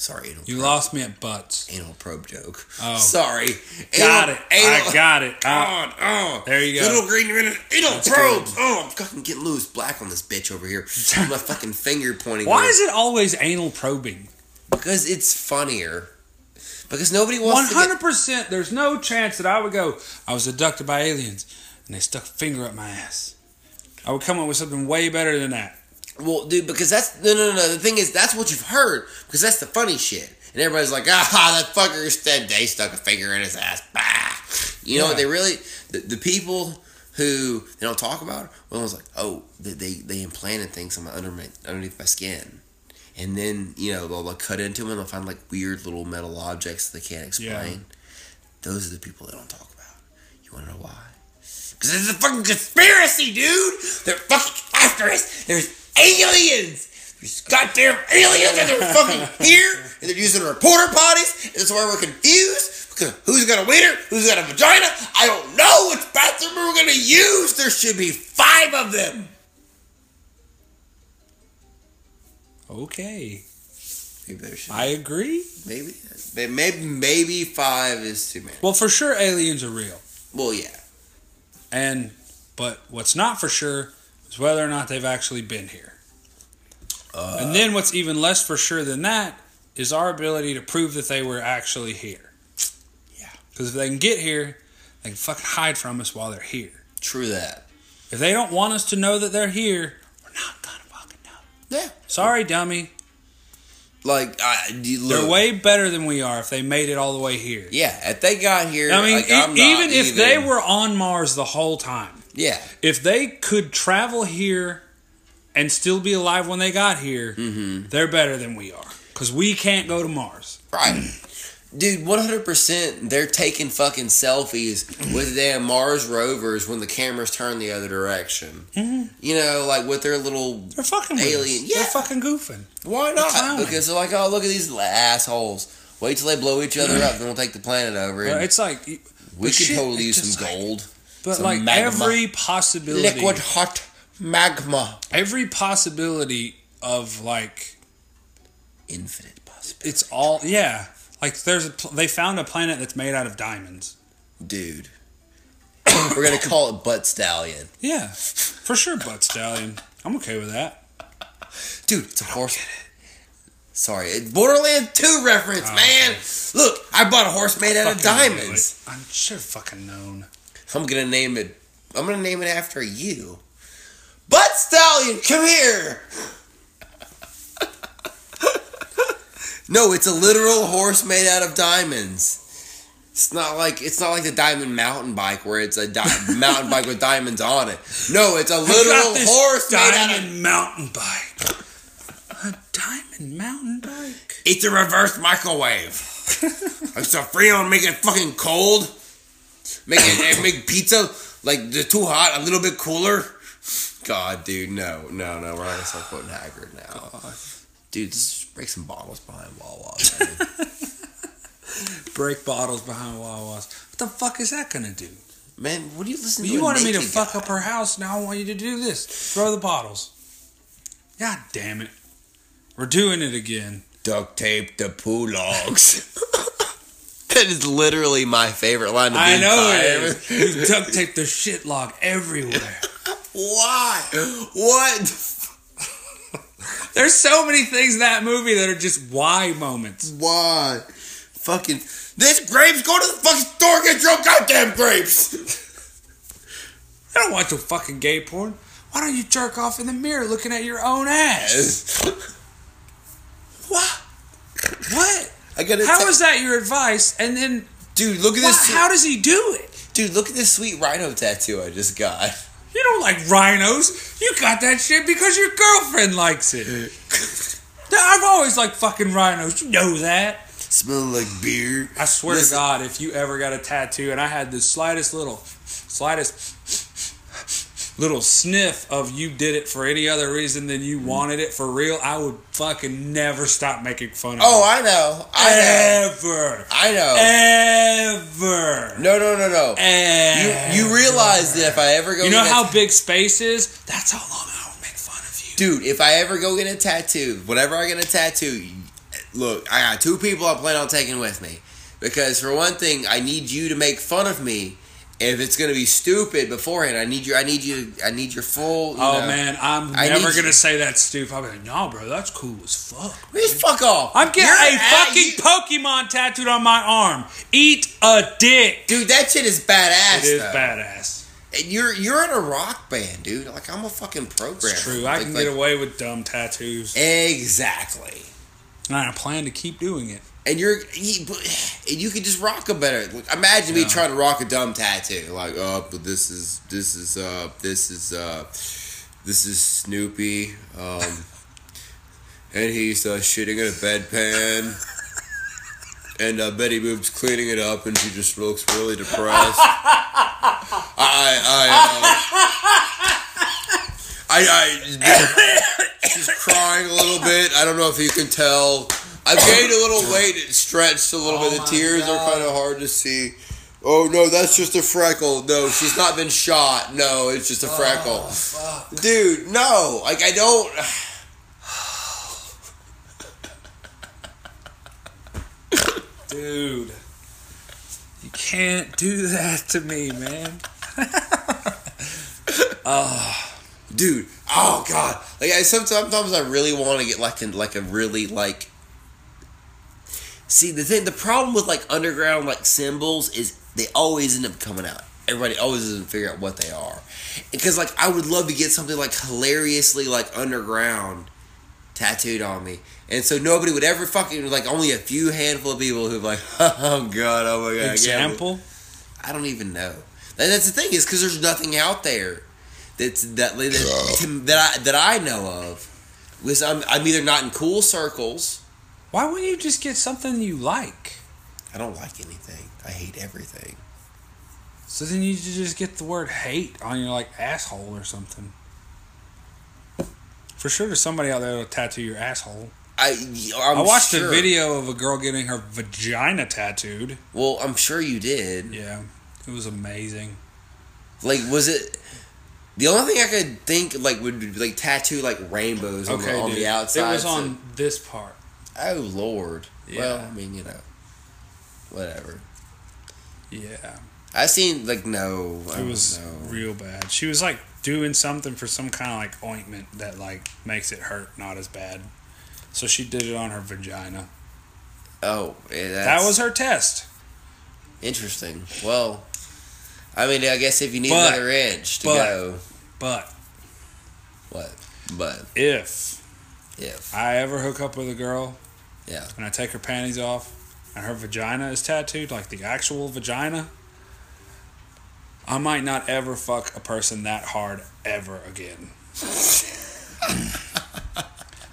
Sorry, anal You probe, lost me at butts. anal probe joke. Oh. Sorry, Got Anal- it. Anal, I got it. God, oh, There you go. Little green minute, anal That's probes. good. Oh, I'm fucking getting loose black on this bitch over here. My fucking finger pointing. why is it always anal probing? because it's funnier. Because nobody wants hundred percent. There's no chance that I would go. I was abducted by aliens, and they stuck a finger up my ass. I would come up with something way better than that. Well, dude, because that's no, no, no. The thing is, that's what you've heard because that's the funny shit. And everybody's like, ah, that fucker instead they stuck a finger in his ass. Bah. You know Yeah. what? They really the, the people who they don't talk about it. Well, I was like, oh, they they, they implanted things on my under my, underneath my skin, and then you know they'll, they'll cut into them and they'll find like weird little metal objects they can't explain. Yeah. Those are the people they don't talk about. You want to know why? Because it's a fucking conspiracy, dude. They're fucking after us. There's aliens. There's goddamn aliens, and they're fucking here, and they're using reporter porter potties. And that's why we're confused. Because who's got a wiener? Who's got a vagina? I don't know which bathroom we're gonna use. There should be five of them. Okay, Maybe there should. I agree. Maybe, maybe, maybe five is too many. Well, for sure, aliens are real, Well, yeah. and but what's not for sure is whether or not they've actually been here. Uh, and then what's even less for sure than that is our ability to prove that they were actually here. Yeah. Because if they can get here, they can fucking hide from us while they're here. True that. If they don't want us to know that they're here, we're not gonna fucking know. Yeah. Sorry, dummy. Like, I, you look, They're way better than we are if they made it all the way here. Yeah, if they got here, I mean, like, e- I'm not even if they were on Mars the whole time, yeah, if they could travel here and still be alive when they got here, Mm-hmm. they're better than we are. Because we can't go to Mars. right, dude, one hundred percent. They're taking fucking selfies with damn Mars rovers when the cameras turn the other direction. You know, like with their little. They're fucking Alien, yeah. They're fucking goofing. Why not? Because they're like, oh, look at these assholes. Wait till they blow each other up, then we'll take the planet over. It's like, we could shit, totally use some like- gold, but some like magma. every possibility, liquid hot magma, every possibility of like infinite possibility. it's all yeah. Like there's a they found a planet that's made out of diamonds. Dude, we're gonna call it Butt Stallion. Yeah, for sure, butt stallion. I'm okay with that. Dude, it's a horse. Sorry, it's Borderland 2 reference, Oh, man. Look, I bought a horse made out of Fucking diamonds. I'm sure fucking known. I'm gonna name it. I'm gonna name it after you. Butt Stallion, come here. no, it's a literal horse made out of diamonds. It's not like it's not like the diamond mountain bike where it's a di- mountain bike with diamonds on it. No, it's a literal horse made out of diamond mountain bike. A diamond mountain bike. It's a reverse microwave. it's a freon, make it fucking cold. Make it eh, make pizza like the too hot, a little bit cooler. God, dude, no, no, no. We're not gonna start quoting Haggard now, God. dude. Just break some bottles behind Wawa's. man. Break bottles behind Wawa's. What the fuck is that gonna do? Man, what do you listen to? You wanted me to naked fuck up her house. Now I want you to do this. Throw the bottles. God damn it. We're doing it again. Duct tape the poo logs. that is literally my favorite line. Of I the know entire- it is. You duct tape the shit log everywhere. Why? What? There's so many things in that movie that are just why moments. Why? Fucking this grapes. Go to the fucking store get your goddamn grapes. I don't want your fucking gay porn. Why don't you jerk off in the mirror looking at your own ass? What? Gotta. How tell- is that your advice? And then, dude? Look at why, this. how does he do it? dude, look at this sweet rhino tattoo I just got. You don't like rhinos. You got that shit because your girlfriend likes it. I've always liked fucking rhinos. You know that. Smelling like beer. I swear Listen- to God, if you ever got a tattoo and I had the slightest little, slightest little sniff of you did it for any other reason than you wanted it for real, I would fucking never stop making fun of Oh, you. I know. I know. Ever. I know. Ever. No, no, no, no. Ever. You, you realize that if I ever go, You know how big space is? That's how long I would make fun of you. dude? If I ever go get a tattoo, whatever I get a tattoo, look, I got two people I plan on taking with me, because for one thing, I need you to make fun of me, if it's gonna be stupid beforehand, I need you. I need you. I need your full. You Oh know, man, I'm I never gonna you- say that stupid. I'm like, no, bro, that's cool as fuck. Just fuck off. I'm getting You're a fucking you- Pokemon tattooed on my arm. Eat a dick. dude. That shit is badass. It is though. badass. And you're you're in a rock band, dude. Like I'm a fucking programmer. It's true. I Like- can like- get away with dumb tattoos. Exactly. And I plan to keep doing it. And you're he, and you can just rock a better. Like, imagine me trying to rock a dumb tattoo. Like, oh, but this is this is uh this is uh this is Snoopy. Um, and he's uh, shitting in a bedpan. And uh, Betty Boop's cleaning it up, and she just looks really depressed. I, I, uh, I, I, she's crying a little bit. I don't know if you can tell. I've gained a little weight. It stretched a little Oh bit. The oh tears God. are kind of hard to see. Oh no, that's just a freckle. No, she's not been shot. No, it's just a oh, freckle. Dude, no. Like I don't. Dude. You can't do that to me, man. oh, dude. Oh god, like I sometimes, sometimes I really want to get like a like a really like. See the thing, the problem with like underground like symbols is they always end up coming out. Everybody always doesn't figure out what they are, because like I would love to get something like hilariously like underground tattooed on me, and so nobody would ever fucking like only a few handful of people who've like, oh god, oh my god, Example? I don't even know. And that's the thing is because there's nothing out there that's that that, that I that I know of. Because I'm I'm either not in cool circles. Why wouldn't you just get something you like? I don't like anything. I hate everything. So then you just get the word hate on your like asshole or something. For sure, there's somebody out there that'll tattoo your asshole. I I'm i watched sure, a video of a girl getting her vagina tattooed. Well, I'm sure you did. Yeah, it was amazing. Like, was it? The only thing I could think like would be like tattoo like rainbows on, the, on the outside. It was so- on this part. Oh lord. Well, I mean, you know, whatever. Yeah, I seen like no. I it was know. real bad. She was like doing something for some kind of like ointment that like makes it hurt not as bad. So she did it on her vagina. Oh, yeah, That was her test. Interesting. Well, I mean, I guess if you need But- another edge to but- go, But what? But if if I ever hook up with a girl yeah, and I take her panties off and her vagina is tattooed, like the actual vagina, I might not ever fuck a person that hard ever again.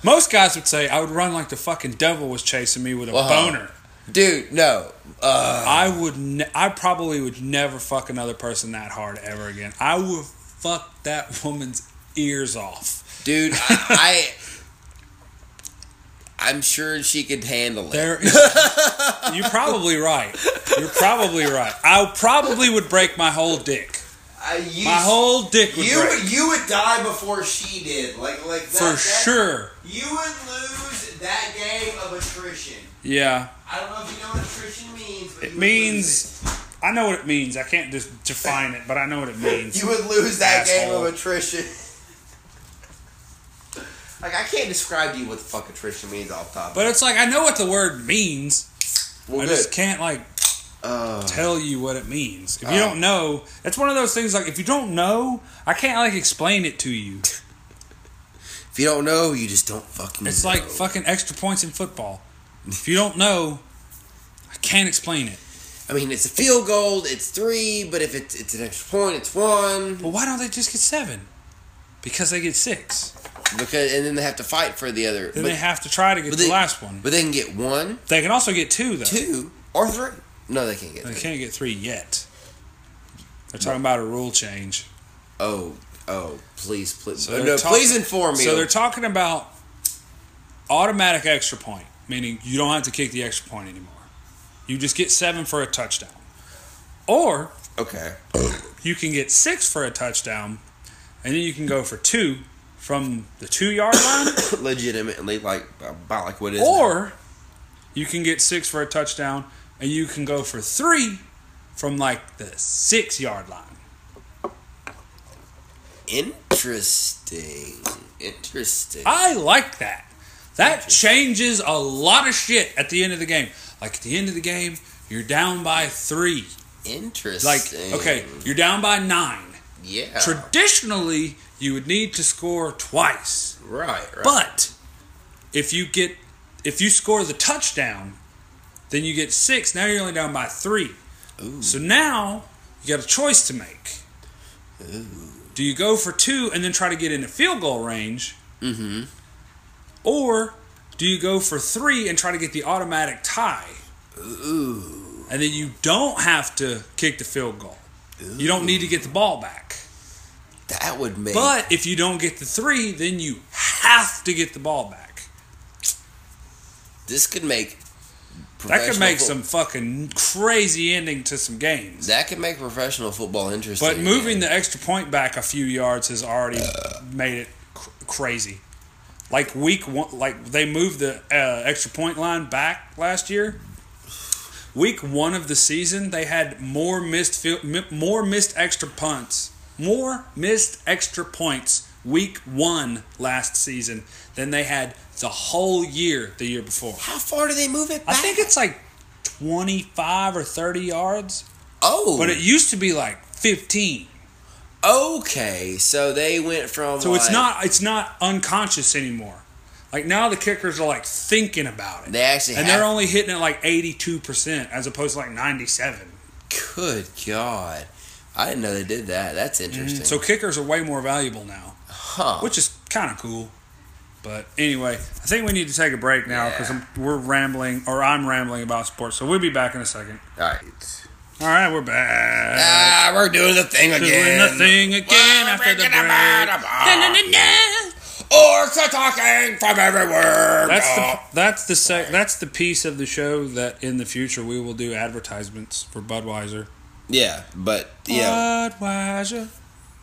Most guys would say I would run like the fucking devil was chasing me with a Uh-huh. boner. dude, no. Uh, I would. Ne- I probably would never fuck another person that hard ever again. I would fuck that woman's ears off. dude, I, I am sure she could handle it. There is, you're probably right. You're probably right. I probably would break my whole dick. I, you, My whole dick would you break. you would die before she did. Like like that, For that- sure. You would lose that game of attrition. Yeah. I don't know if you know what attrition means. But It means- lose I know what it means. I can't just define it, but I know what it it. means. You would lose that game of attrition. Like I can't describe to you what the fuck attrition means off top. But it's like I know what the word means. well, I good. just can't like Uh, tell you what it means. If you Oh. don't know, it's one of those things like if you don't know, I can't like explain it to you. if you don't know, you just don't fucking. It's know. like fucking extra points in football. If you don't know, I can't explain it. I mean, it's a field goal. It's three, but if it's it's an extra point, it's one. Well, why don't they just get seven? Because they get six. Because and then they have to fight for the other. Then but, they have to try to get the they- last one. but they can get one, They can also get two though. two, or three. No, they can't get. They Three. can't get three yet. They're talking about a rule change. Oh, oh, please, please, So no, talk- please inform me. So they're talking about automatic extra point, meaning you don't have to kick the extra point anymore. You just get seven for a touchdown. Or okay. you can get six for a touchdown, and then you can go for two from the two yard line, Legitimately, like about like what it is. now. or you can get six for a touchdown, and you can go for three from like the six yard line. Interesting. Interesting. I like that. That changes a lot of shit at the end of the game. Like at the end of the game, you're down by three. Interesting. Like, okay, you're down by nine. Yeah. Traditionally, you would need to score twice. right. Right. But if you get if you score the touchdown, then you get six. Now you're only down by three. Ooh. So now you got a choice to make. Do you go for two and then try to get into field goal range, Mm-hmm. or do you go for three and try to get the automatic tie, Ooh. and then you don't have to kick the field goal? You don't need to get the ball back. That would make. But if you don't get the three, then you have to get the ball back. this could make. That could make fo- some fucking crazy ending to some games. That could make professional football interesting. But moving the extra point back a few yards has already made it cr- crazy. Like week one, like they moved the uh, extra point line back last year. Week one of the season, they had more missed field, more missed extra punts, more missed extra points. Week one last season than they had the whole year the year before. How far do they move it I think it's like twenty five or thirty yards, Oh. but it used to be like fifteen. okay. So they went from. So it's not it's not unconscious anymore. Like now the kickers are like thinking about it. They actually and they're only hitting it like 82% as opposed to like 97. Good God. I didn't know they did that. That's interesting. So kickers are way more valuable now, huh. which is kind of cool. But anyway, I think we need to take a break now because Yeah. we're rambling or I'm rambling about sports. So we'll be back in a second. All right. All right, we're back. Ah, we're doing the thing again. Doing the thing again We're after the break. about a bar. Orcs are talking from everywhere. That's the Oh. that's the sec, that's the piece of the show that in the future we will do advertisements for Budweiser. Yeah, but yeah, Budweiser,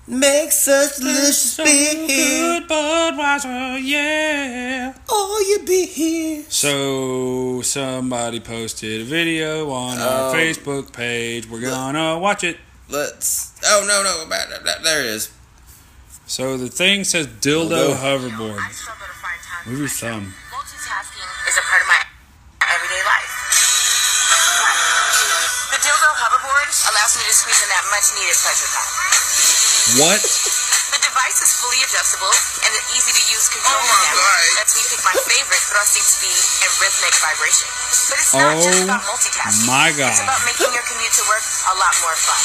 makes us delicious so beer. good, Budweiser, yeah. Oh, you be here. So somebody posted a video on our Um, Facebook page. We're gonna watch it. Let's. Oh no no! bad- bad- There it is. So the thing says dildo Dildo. hoverboard. I to find time. Move your thumb. Multitasking is a part of my allows me to squeeze in that much needed pleasure time. What? The device is fully adjustable and the easy to use control Oh my panel God. lets me pick my favorite thrusting speed and rhythmic vibration. But it's not just Oh about multitasking. my God. It's about making your commute to work a lot more fun.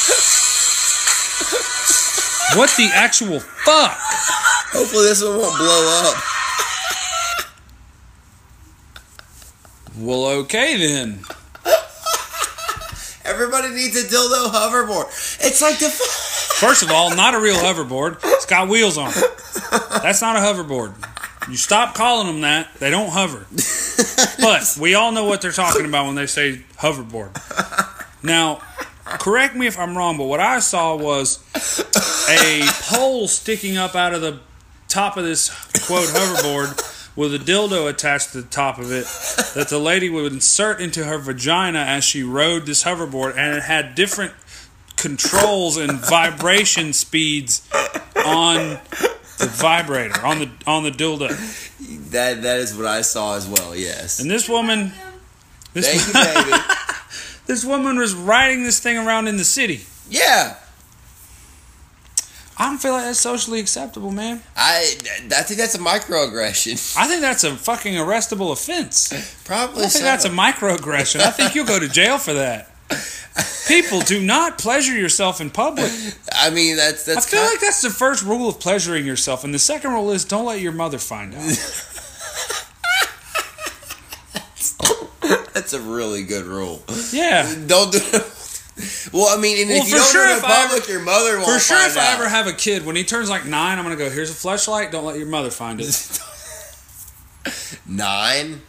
What the actual fuck? Hopefully this one won't blow up. Well, okay then. Everybody needs a dildo hoverboard. It's like the. First of all, not a real hoverboard. It's got wheels on it. That's not a hoverboard. You stop calling them that. They don't hover. But we all know what they're talking about when they say hoverboard. Now, correct me if I'm wrong, but what I saw was a pole sticking up out of the top of this quote hoverboard with a dildo attached to the top of it that the lady would insert into her vagina as she rode this hoverboard and it had different controls and vibration speeds on the vibrator on the on the dildo That that is what I saw as well. Yes. and this woman this, Thank you, baby. this woman was riding this thing around in the city yeah. I don't feel like that's socially acceptable, man. I I think that's a microaggression. I think that's a fucking arrestable offense. Probably I think so. that's a microaggression. I think you'll go to jail for that. People, do not pleasure yourself in public. I mean, that's that's. I feel like that's the first rule of pleasuring yourself, and the second rule is don't let your mother find out. that's a really good rule. Yeah. Don't do. Well, I mean, and Well, if you don't sure do it in if public, your mother won't For sure, if I ever have a kid, when he turns like nine, I'm gonna go. Here's a fleshlight. Don't let your mother find it. Nine,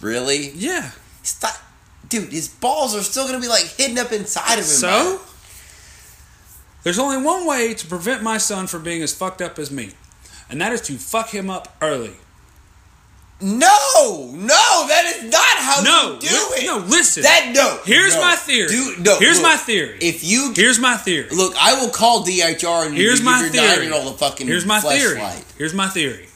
really? Yeah. Stop, dude. His balls are still gonna be like hidden up inside of him. So, there's only one way to prevent my son from being as fucked up as me, and that is to fuck him up early. No, no, that is not how no, you do li- it. No, listen. That no. Here's no. my theory. Dude, no. Here's look, my theory. If you Here's my theory. look, I will call DHR and Here's my theory. nine-year-old fucking Here's my theory. fleshlight. Here's my theory.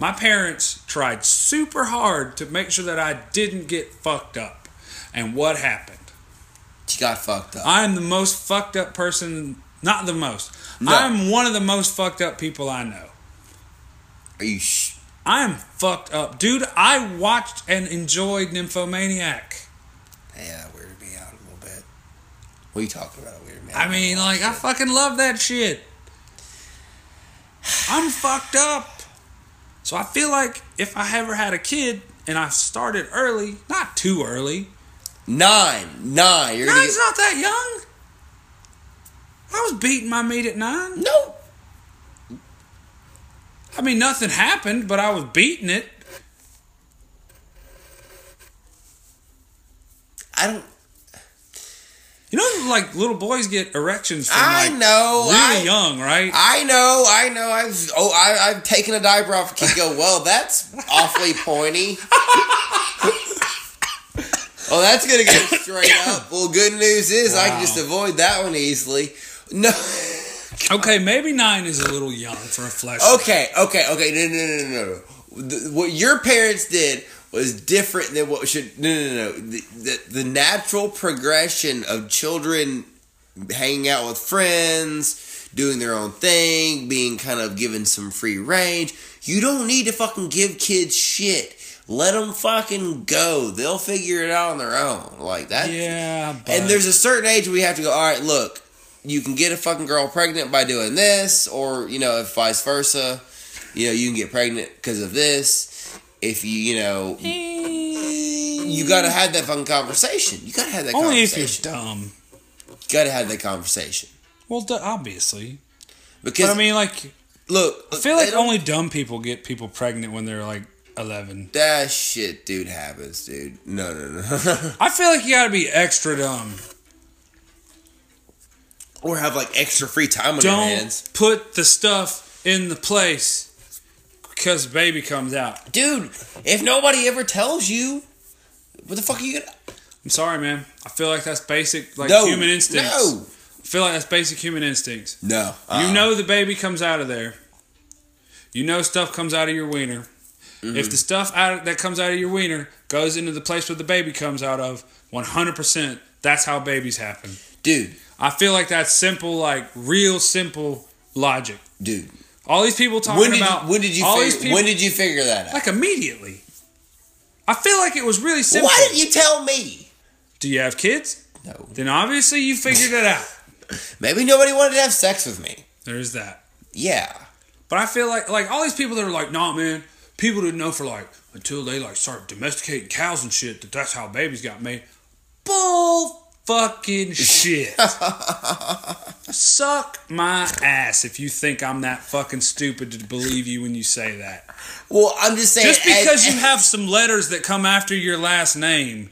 My parents tried super hard to make sure that I didn't get fucked up. And what happened? You got fucked up. I am the most fucked up person, not the most. No. I'm one of the most fucked up people I know. Are you? Sh- I am fucked up. Dude, I watched and enjoyed Nymphomaniac. yeah, weirded me out a little bit. What are you talking about, weird man? I mean, like, I fucking love that shit. I'm fucked up. So I feel like if I ever had a kid and I started early, not too early, nine, nine. You're nine's not that young. I was beating my meat at nine. get no. I mean, nothing happened, but I was beating it. I don't. You know, like little boys get erections from I like know. really I, young, right? I know. I know. I've oh, I, I've taken a diaper off. A kid go. Well, that's awfully pointy. oh, that's gonna get straight up. Well, good news is I can just avoid that one easily. No. Okay, maybe nine is a little young for a flesh. Okay, okay, okay. No, no, no, no, no. The, what your parents did was different than what should. No, no, no. The, the, the natural progression of children hanging out with friends, doing their own thing, being kind of given some free range. You don't need to fucking give kids shit. Let them fucking go. They'll figure it out on their own. Like that. Yeah, but And there's a certain age we have to go, all right, look, you can get a fucking girl pregnant by doing this, or, you know, if vice versa, you know, you can get pregnant because of this. If you, you know, you gotta have that fucking conversation. You gotta have that only if conversation. you're dumb. You gotta have that conversation. Well, obviously, Because, but I mean, like, look, I feel like only dumb people get people pregnant when they're like eleven. That shit, dude, happens, dude. No, no, no. I feel like you gotta be extra dumb. Or have, like, extra free time on your Don't hands. put the stuff in the place because baby comes out. Dude, if nobody ever tells you, what the fuck are you gonna. I'm sorry, man. I feel like that's basic, like no. human instincts. No. I feel like that's basic human instincts. No. You uh-uh. know the baby comes out of there. You know stuff comes out of your wiener. Mm-hmm. If the stuff out that comes out of your wiener goes into the place where the baby comes out of, 100%, that's how babies happen. Dude, I feel like that's simple, like real simple logic. dude. All these people talking When did about you, when did you all figure, these people when did you figure that out? like immediately. I feel like it was really simple. Why didn't you tell me? Do you have kids? No. Then obviously you figured it out. Maybe nobody wanted to have sex with me. There's that. Yeah. But I feel like like all these people that are like, nah, man, people didn't know for like until they like started domesticating cows and shit that that's how babies got made. Bull fucking shit. Suck my ass if you think I'm that fucking stupid to believe you when you say that. Well, I'm just saying. Just because as- you have some letters that come after your last name,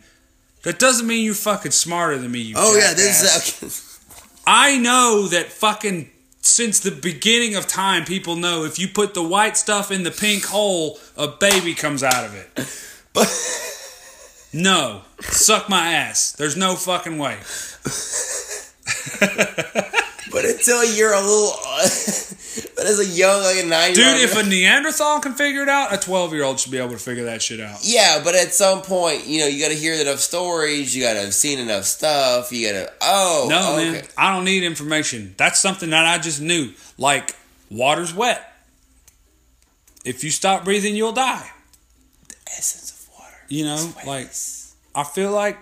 that doesn't mean you're fucking smarter than me. You Oh yeah, this is. I know that fucking since the beginning of time, people know if you put the white stuff in the pink hole, a baby comes out of it. but No, suck my ass. There's no fucking way. but until you're a little, but as a young like a nine Dude, year old, if a Neanderthal can figure it out, a 12 year old should be able to figure that shit out. yeah, but at some point, you know, you got to hear enough stories. You got to have seen enough stuff. You got to. Oh No, okay. man, I don't need information. That's something that I just knew. Like, water's wet. If you stop breathing, you'll die. Essence of water. You know, like, I feel like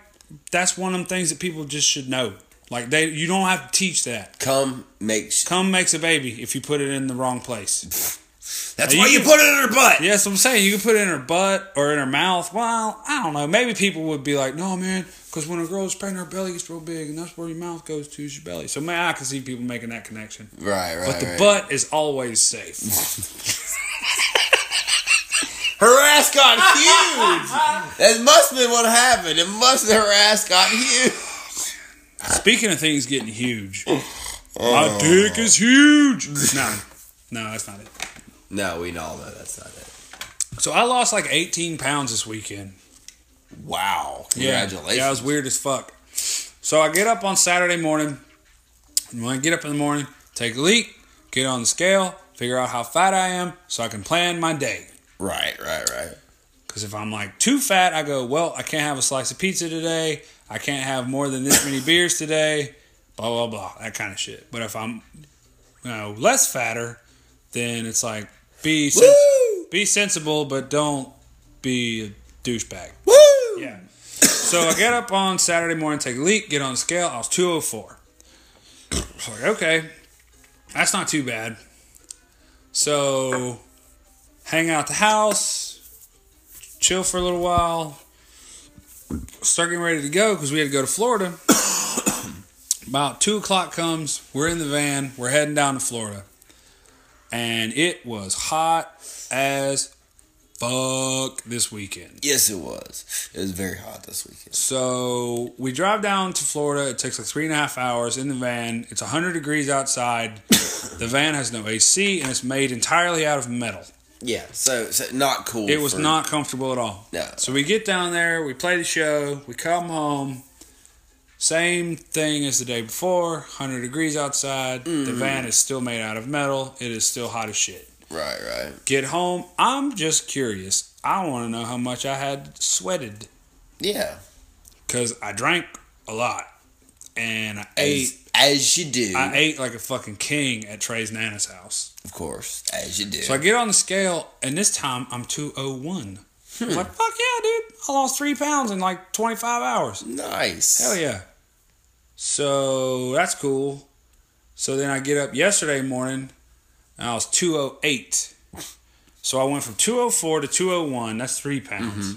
that's one of them things that people just should know. Like, they, you don't have to teach that. Come makes. come makes a baby if you put it in the wrong place. That's Now, why you you can- put it in her butt. Yes, I'm saying. You can put it in her butt or in her mouth. Well, I don't know. Maybe people would be like, no, man, because when a girl is pregnant, her belly gets real big, and that's where your mouth goes to, is your belly. So, man, I can see people making that connection. Right, right. But the right. butt is always safe. Her ass got huge. that must have been what happened. It must have her ass got huge. Speaking of things getting huge, oh. my dick is huge. No, no, that's not it. No, we know that. That's not it. So I lost like 18 pounds this weekend. Wow. Congratulations. Yeah, it was weird as fuck. So I get up on Saturday morning. And when I get up in the morning, take a leak, get on the scale, figure out how fat I am, so I can plan my day. Right, right, right. Because if I'm like too fat, I go, well, I can't have a slice of pizza today. I can't have more than this many beers today. Blah blah blah, that kind of shit. But if I'm, you know, less fatter, then it's like be be sensible, but don't be a douchebag. Woo! Yeah. So I get up on Saturday morning, take a leak, get on the scale. I was 204. I was like, okay, that's not too bad. So hang out the house, chill for a little while, start getting ready to go because we had to go to Florida. About two o'clock comes, we're in the van, we're heading down to Florida. And it was hot as fuck this weekend. Yes, it was. It was very hot this weekend. So we drive down to Florida. It takes like three and a half hours in the van. It's 100 degrees outside. the van has no AC and it's made entirely out of metal. Yeah, so, so not cool. It was for- not comfortable at all. No. So we get down there, we play the show, we come home. Same thing as the day before 100 degrees outside. The Mm-hmm. van is still made out of metal. It is still hot as shit. Right, right. Get home. I'm just curious. I want to know how much I had sweated. Yeah. because I drank a lot and I ate. As, you do. I ate like a fucking king at Trey's Nana's house. of course. As you do. So I get on the scale, and this time I'm 201. I was like, fuck yeah, dude. I lost three pounds in like 25 hours. nice. Hell yeah. So that's cool. So then I get up yesterday morning, and I was 208. So I went from 204 to 201. That's three pounds.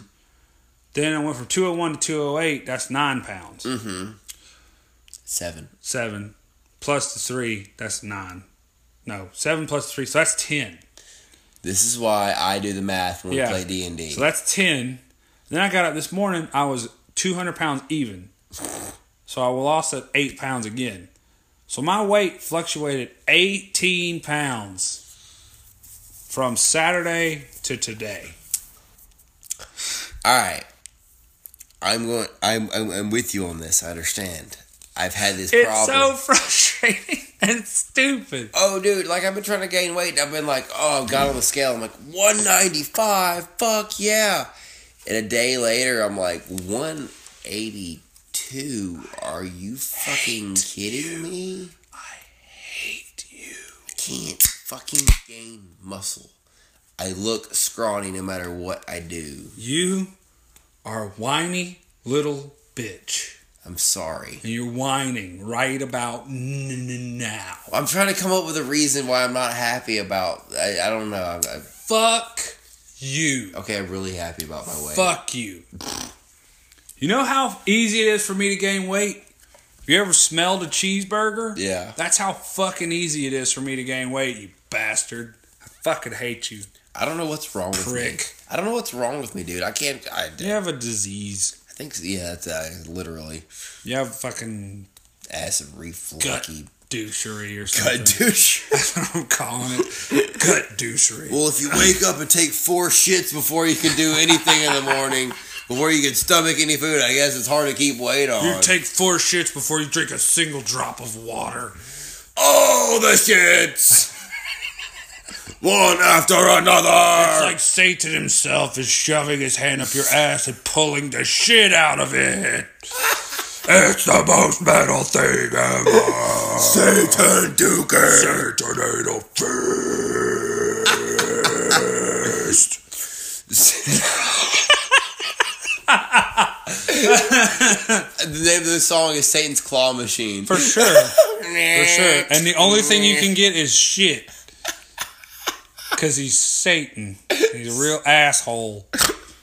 Then I went from 201 to 208. That's nine pounds. Mm-hmm. Seven. Seven plus the three, that's nine. No, seven plus three, so that's ten. This is why I do the math when Yeah. we play D and D. So that's ten. Then I got up this morning, I was two hundred pounds even. So I lost at eight pounds again. So my weight fluctuated eighteen pounds from Saturday to today. All right. I'm going. I'm, I'm. I'm with you on this. I understand. I've had this problem. It's problem. so frustrating and stupid. Oh, dude, like I've been trying to gain weight. I've been like, oh, I've got on the scale. I'm like 195. Fuck yeah. And a day later, I'm like 182. Are you fucking kidding me? I hate you. Can't fucking gain muscle. I look scrawny no matter what I do. You are a whiny little bitch. I'm sorry. And you're whining right about n- n- now. I'm trying to come up with a reason why I'm not happy about. I, I don't know. I'm, I'm, Fuck you. okay, I'm really happy about my weight. Fuck you. You know how easy it is for me to gain weight? Have you ever smelled a cheeseburger? Yeah. That's how fucking easy it is for me to gain weight, you bastard. I fucking hate you. I don't know what's wrong with me. I don't know what's wrong with me, dude. I can't. I, You have a disease. I think yeah, it's uh, literally You have fucking acid refluxy douchery or something. gut douche. That's what I'm calling it. Gut douchery. well, if you wake up and take four shits before you can do anything in the morning, before you can stomach any food, I guess it's hard to keep weight on. You take four shits before you drink a single drop of water. all the shits, one after another. It's like Satan himself is shoving his hand up your ass and pulling the shit out of it. It's the most metal thing ever. Satan Duker. Satan anal fist. the name of the song is Satan's Claw Machine. For sure. For sure. And the only thing you can get is shit. Because he's Satan. He's a real asshole.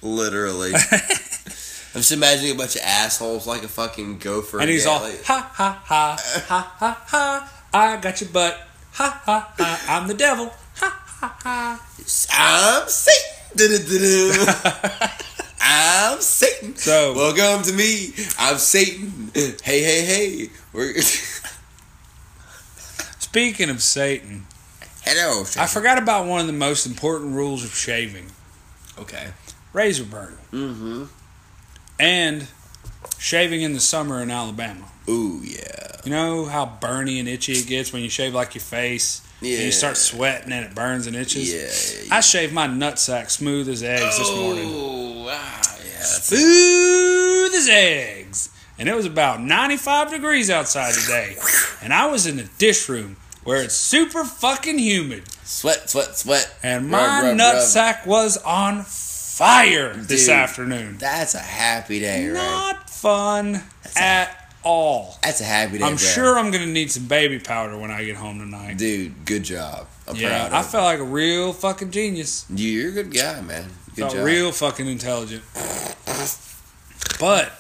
Literally. I'm just imagining a bunch of assholes like a fucking gopher. And he's all, like- ha ha ha, ha ha ha, I got your butt. Ha ha ha, I'm the devil. Ha ha ha. I'm Satan. Du-du-du-du. I'm Satan. So- welcome to me. I'm Satan. Hey, hey, hey. We're Speaking of Satan, hello. I forgot about one of the most important rules of shaving okay. razor burn. Mm-hmm. and shaving in the summer in Alabama. Ooh yeah. You know how burny and itchy it gets when you shave like your face and Yeah. you start sweating and it burns and itches. Yeah. yeah, I shaved my nutsack smooth as eggs this morning. Oh, ah, yeah. Smooth as eggs. And it was about 95 degrees outside today. And I was in the dish room where it's super fucking humid. sweat, sweat, sweat. And my rub, rub. nutsack was on fire this Dude. afternoon. That's a happy day, right? Not fun a- at all. That's a happy day. I'm bro. sure I'm going to need some baby powder when I get home tonight. Dude, good job. I'm Yeah, I felt like a real fucking genius. you. You're a good guy, man. Good Felt job. real fucking intelligent. But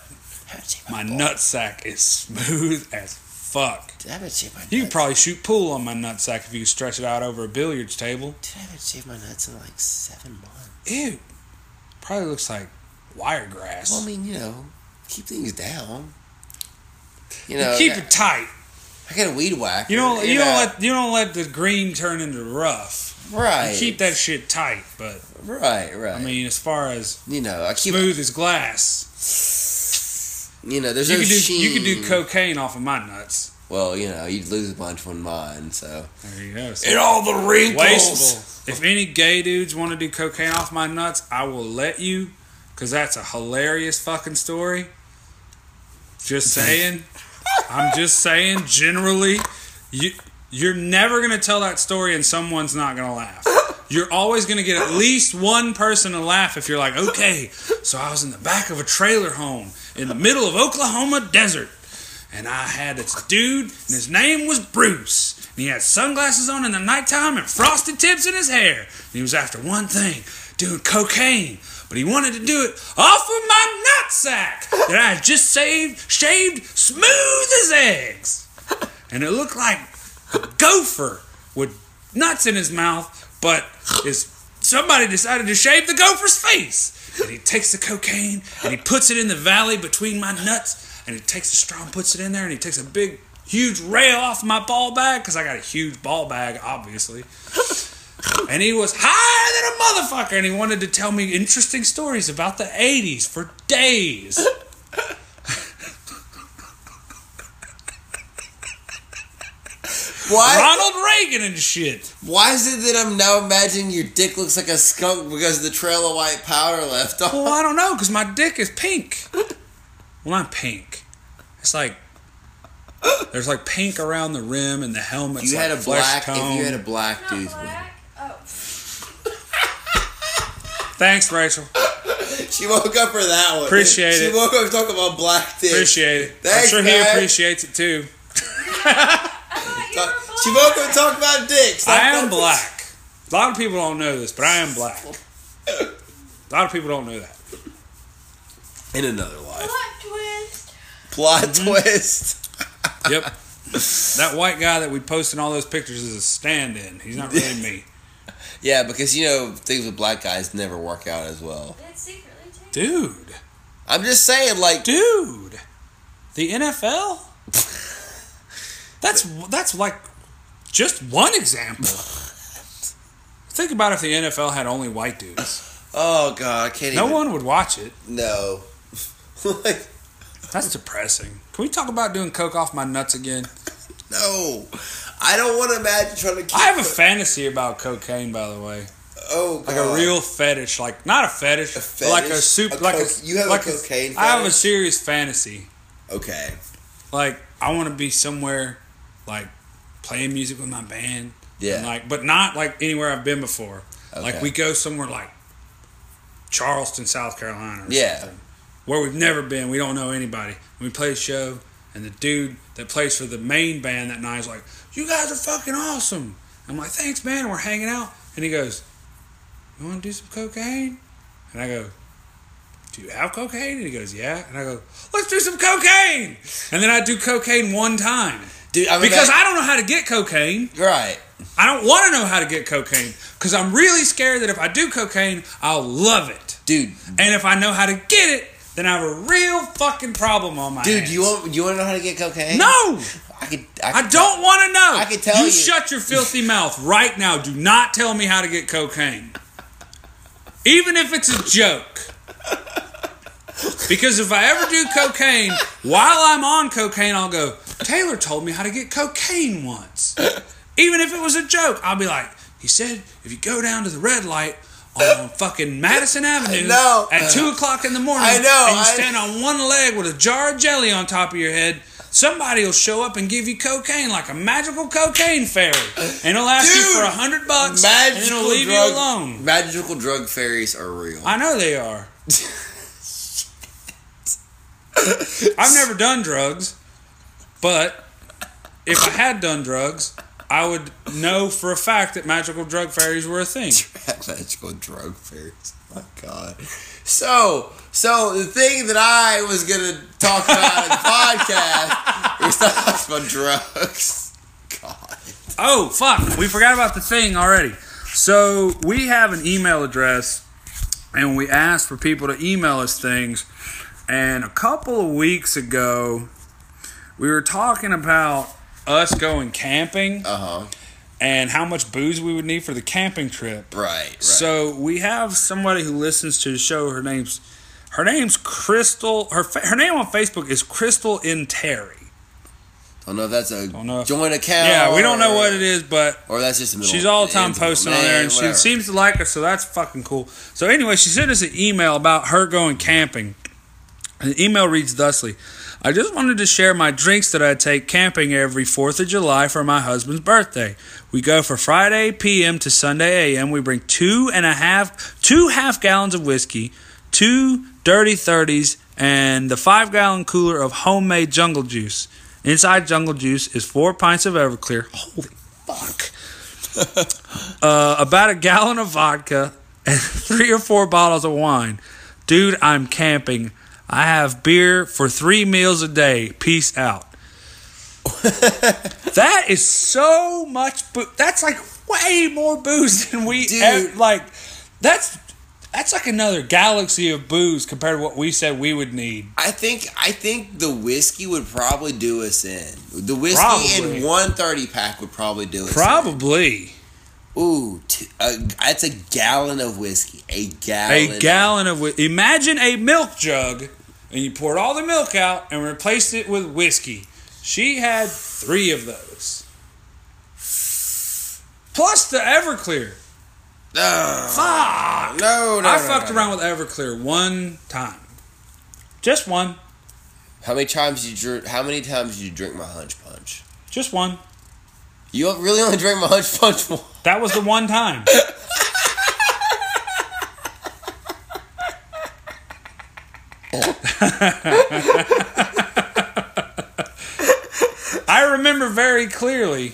my balls. nutsack is smooth as fuck. I shaved my nuts. You could probably shoot pool on my nutsack if you stretch it out over a billiards table. Dude, I haven't shaved my nuts in like seven months. Ew. Probably looks like wiregrass. Well, I mean, you know, keep things down. You You know, keep I, it tight. I got a weed whacker. You don't. You, know, don't let. You don't let the green turn into rough. right. You keep that shit tight. But right, right. I mean, as far as you know, I keep. smooth as glass, You know, there's you no could do. sheen. You could do cocaine off of my nuts. Well, you know, you'd lose a bunch from mine, so. There you go. So And all the wrinkles. wasteful. If any gay dudes want to do cocaine off my nuts, I will let you, because that's a hilarious fucking story. Just saying. I'm just saying. Generally, you you're never gonna tell that story and someone's not gonna laugh. You're always gonna get at least one person to laugh if you're like, okay, so I was in the back of a trailer home in the middle of Oklahoma desert, and I had this dude, and his name was Bruce. And he had sunglasses on in the nighttime and frosted tips in his hair. And he was after one thing, doing cocaine. But he wanted to do it off of my nutsack that I had just saved, shaved smooth as eggs. And it looked like a gopher with nuts in his mouth, but his somebody decided to shave the gopher's face. And he takes the cocaine and he puts it in the valley between my nuts, and he takes the straw and puts it in there, and he takes a big, huge rail off my ball bag because I got a huge ball bag, obviously. And he was higher than a motherfucker, and he wanted to tell me interesting stories about the '80s for days. Why? Ronald Reagan and shit. Why is it that I'm now imagining your dick looks like a skunk because of the trail of white powder left on? Well, I don't know, because my dick is pink. Well, not pink. It's like there's like pink around the rim, and the helmet. If you like had a flesh black, tone. if you had a black Not tooth, black. Oh. Thanks, Rachel. she woke up for that one. Appreciate she it. She woke up talking about black dick. Appreciate it. Thanks, I'm sure he appreciates it too. I thought you Talk- were She black. woke up talking about dicks. Stop I am that. black. A lot of people don't know this, but I am black. A lot of people don't know that. In another life. Plot twist. Plot Mm-hmm. twist. Yep. that white guy that we posted all those pictures is a stand-in. He's not really me. Yeah, because you know things with black guys never work out as well. It's secretly taken. Dude. I'm just saying, like, Dude. The NFL? That's that's like just one example. Think about if the NFL had only white dudes. oh god, I can't No even. one would watch it. No. like, That's depressing. Can we talk about doing coke off my nuts again? no. I don't want to imagine trying to. Keep I have a fantasy about cocaine, by the way. oh god. Like a real fetish, like not a fetish, A but like a fetish? soup, A like a you have a like cocaine I have a serious fantasy. Okay. Like I want to be somewhere, like playing music with my band. Yeah. And like, but not like anywhere I've been before. Like we go somewhere like Charleston, South Carolina, or Yeah. something, where we've never been. We don't know anybody. We play a show, and the dude that plays for the main band that night is like, "You guys are fucking awesome." I'm like, "Thanks, man." And we're hanging out, and he goes, "You want to do some cocaine?" And I go, "Do you have cocaine?" And he goes, "Yeah." And I go, "Let's do some cocaine." And then I do cocaine one time Dude, I mean, because that- I don't know how to get cocaine. right. I don't want to know how to get cocaine because I'm really scared that if I do cocaine, I'll love it. Dude, And if I know how to get it, then I have a real fucking problem on my dude, hands. you want you want to know how to get cocaine? No, I could. I, I don't want to know. I can tell you. you. shut your filthy mouth right now. Do not tell me how to get cocaine, even if it's a joke. Because if I ever do cocaine, while I'm on cocaine, I'll go, Taylor told me how to get cocaine once. Even if it was a joke, I'll be like, he said, if you go down to the red light on fucking Madison Avenue at 2 o'clock in the morning, I know, and you I- stand on one leg with a jar of jelly on top of your head, somebody will show up and give you cocaine like a magical cocaine fairy. And it'll ask you for a hundred bucks and it'll leave drug, you alone. Magical drug fairies are real. I know they are. I've never done drugs, but if I had done drugs, I would know for a fact that magical drug fairies were a thing. magical drug fairies. Oh My God. So, so the thing that I was gonna talk about in the podcast is talking about drugs. God. Oh, fuck. We forgot about the thing already. So we have an email address and we asked for people to email us things. And a couple of weeks ago, we were talking about us going camping Uh huh. and how much booze we would need for the camping trip. Right. Right. So we have somebody who listens to the show. Her name's her name's Crystal. Her fa- her name on Facebook is Crystal in Terry. I don't know if that's a Don't know if- joint account. Yeah, we don't know or- what it is, but Or that's just a middle. She's all the time ends of a posting on there, and she seems to like us, so that's fucking cool. So anyway, she sent us an email about her going camping. The email reads thusly: I just wanted to share my drinks that I take camping every Fourth of July for my husband's birthday. We go for Friday p.m. to Sunday a.m. We bring two and a half, two half gallons of whiskey, two dirty thirties, and the five gallon cooler of homemade jungle juice. Inside jungle juice is four pints of Everclear. Holy fuck uh, about a gallon of vodka and three or four bottles of wine. Dude, I'm camping. I have beer for three meals a day. Peace out. that is so much booze. That's like way more booze than we Dude. ev- like. That's that's like another galaxy of booze compared to what we said we would need. I think I think the whiskey would probably do us in. The whiskey Probably. in one thirty pack would probably do us. Probably In. Ooh, t- uh, that's a gallon of whiskey. A gallon. a gallon of whiskey. Imagine a milk jug, and you poured all the milk out and replaced it with whiskey. She had three of those, plus the Everclear. Ugh. Fuck! no, no. I no, fucked no, no. around with Everclear one time, just one, How many times did you drink? How many times did you drink my hunch punch? just one. You really only drank my hunch punch. That was the one time. I remember very clearly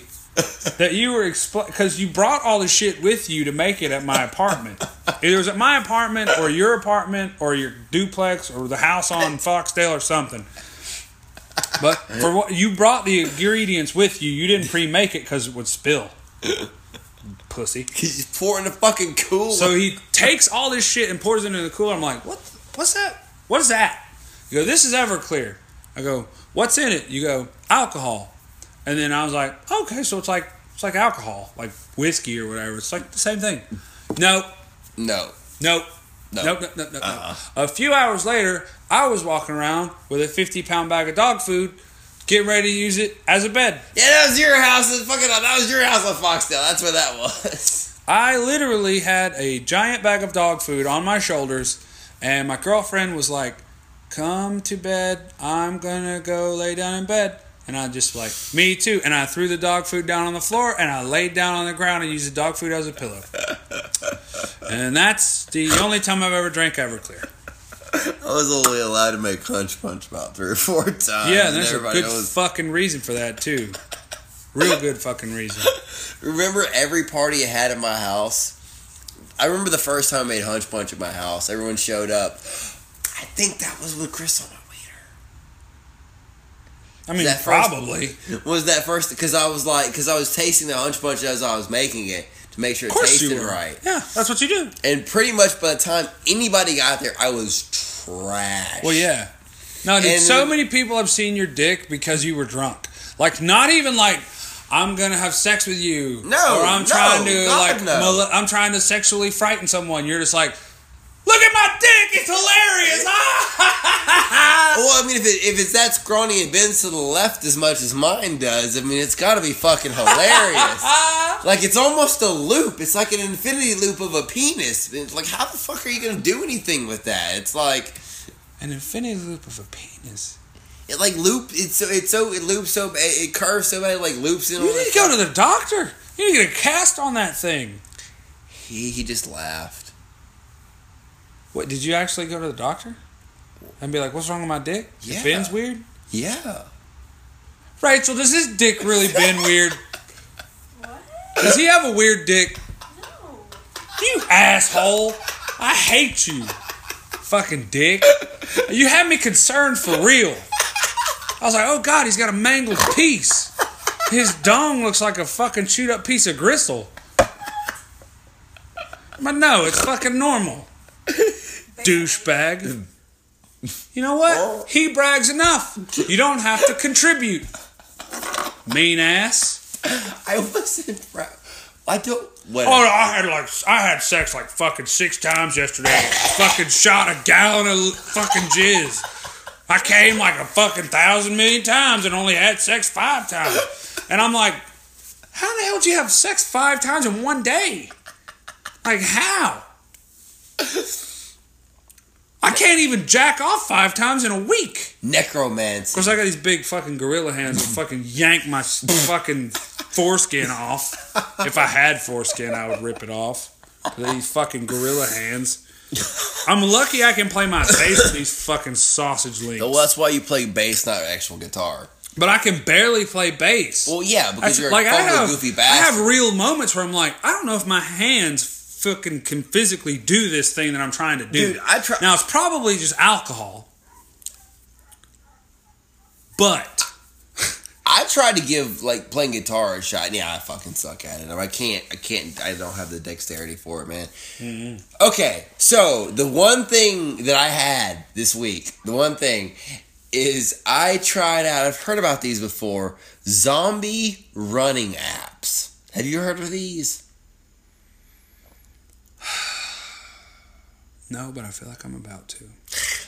that you were because you brought all the shit with you to make it at my apartment. Either it was at my apartment or your apartment or your duplex or the house on Foxdale or something. But for what you brought the ingredients with you, you didn't pre-make it because it would spill. Pussy. He's pouring the fucking cooler. So he takes all this shit and pours it into the cooler. I'm like, what? What's that? What is that? You go, this is Everclear. I go, what's in it? You go, alcohol. And then I was like, okay, so it's like it's like alcohol, like whiskey or whatever. It's like the same thing. Nope, no, nope. No, Nope, nope, nope, nope. Uh-uh. A few hours later, I was walking around with a 50 pound bag of dog food, getting ready to use it as a bed. Yeah, that was your house. Fucking. That was your house on Foxdale. That's where that was. I literally had a giant bag of dog food on my shoulders, and my girlfriend was like, Come to bed. I'm gonna go lay down in bed. And I just like, Me too. And I threw the dog food down on the floor, and I laid down on the ground and used the dog food as a pillow. and that's the only time I've ever drank Everclear. I was only allowed to make hunch punch about three or four times. Yeah, and there's a good knows. fucking reason for that, too. Real good fucking reason. Remember every party I had at my house? I remember the first time I made hunch punch at my house. Everyone showed up. I think that was with Chris on I mean, That probably. waiter. Was that first? Because I was like, because I was tasting the hunch punch as I was making it to make sure Of it tasted right. Yeah, that's what you do. And pretty much by the time anybody got there, I was trash. Well, yeah. No, dude, And so then- many people have seen your dick because you were drunk. Like, not even like, I'm gonna have sex with you. No, or I'm no, trying to God, like, no. mole- I'm trying to sexually frighten someone. You're just like, Look at my dick. It's hilarious. Well, I mean, if it, if it's that scrawny and bends to the left as much as mine does, I mean, it's got to be fucking hilarious. like it's almost a loop. It's like an infinity loop of a penis. It's like, how the fuck are you gonna do anything with that? It's like An infinity loop of a penis. it like loop. It's so it's so it loops so bad. It curves so bad. It like loops in. You need to go to the doctor. You need to get a cast on that thing. He he just laughed. What? Did you actually go to the doctor? And be like, what's wrong with my dick? Yeah. It bends weird? Yeah. Rachel, does his dick really bend weird? What? Does he have a weird dick? No. You asshole. I hate you. Fucking dick. You had me concerned for real. I was like, oh god, he's got a mangled piece. His dong looks like a fucking chewed up piece of gristle. But no, it's fucking normal. Douchebag. You know what? He brags enough. You don't have to contribute. Mean ass. I wasn't. Proud. I don't. What? Oh, I had like I had sex like fucking six times yesterday. fucking shot a gallon of fucking jizz. I came like a fucking thousand million times and only had sex five times. And I'm like, how the hell did you have sex five times in one day? Like how? I can't even jack off five times in a week. Necromancy. Of course, I got these big fucking gorilla hands that fucking yank my fucking foreskin off. If I had foreskin, I would rip it off. These fucking gorilla hands. I'm lucky I can play my bass with these fucking sausage links. Well, that's why you play bass, not actual guitar. But I can barely play bass. Well, yeah, because That's- you're like a I have, goofy I have real moments where I'm like, I don't know if my hands fucking can physically do this thing that I'm trying to do. Dude, I try. Now it's probably just alcohol, but I tried to give like playing guitar a shot. and Yeah, I fucking suck at it. I can't. I can't. I don't have the dexterity for it, man. Mm-hmm. Okay, so the one thing that I had this week, the one thing is I tried out. I've heard about these before. Zombie running apps. Have you heard of these? No. But I feel like I'm about to.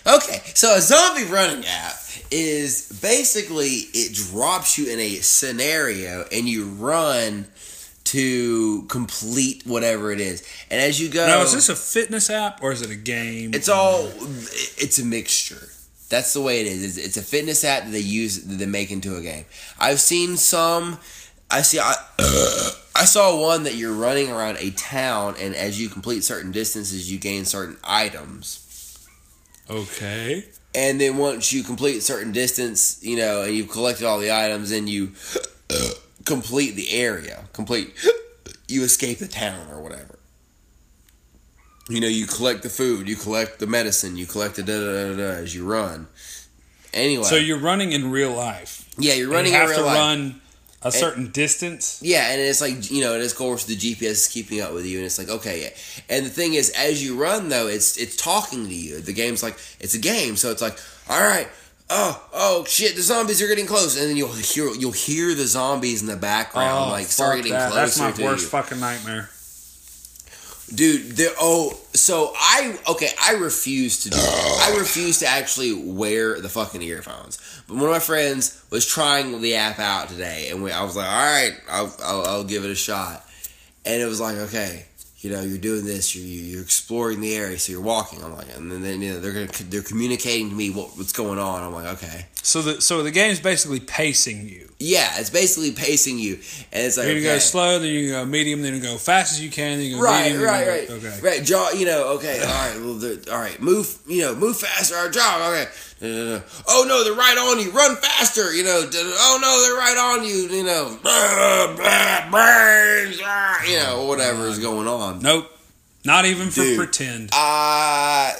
Okay, so a zombie running app is basically it drops you in a scenario and you run to complete whatever it is. And as you go, Now, is this a fitness app or is it a game? it's all it's a mixture. That's the way it is. It's, it's a fitness app that they use that they make into a game. I've seen some. I see. I uh, I saw one that you're running around a town, and as you complete certain distances, you gain certain items. okay. and then once you complete a certain distance, you know, and you've collected all the items, and you uh, complete the area, complete, you escape the town or whatever. You know, you collect the food, you collect the medicine, you collect the da da da da as you run. Anyway, So you're running in real life. yeah, you're running you in have real to life. run a certain distance. Yeah, and it's like you know, and of course the GPS is keeping up with you, and it's like okay, yeah. And the thing is, as you run though, it's it's talking to you. The game's like it's a game, so it's like all right, oh oh shit, the zombies are getting close, and then you'll hear you'll hear the zombies in the background oh, like start Oh, getting that. closer That's my worst you. fucking nightmare. Dude, there. Oh, so I okay. I refuse to do. It. Oh. I refuse to actually wear the fucking earphones. But one of my friends was trying the app out today, and we, I was like, "All right, I'll, I'll, I'll give it a shot." And it was like, "Okay, you know, you're doing this. You're you're exploring the area, so you're walking." I'm like, and then you know they're gonna they're communicating to me what, what's going on. I'm like, "Okay, So the so the game's basically pacing you. yeah." It's basically pacing you, and it's like, You're gonna okay. go slow, then you go medium, then you go fast as you can, then you go Right, medium, right, you right, go, Okay. right. Jaw, you know, okay, all right, well, all right, move, you know, move faster, or jog, okay. Uh, oh no, they're right on you. Run faster, you know. Oh no, they're right on you, you know. Blah, blah, brains, ah, You know, whatever is going on. Nope. Not even for Dude. pretend. Uh, I,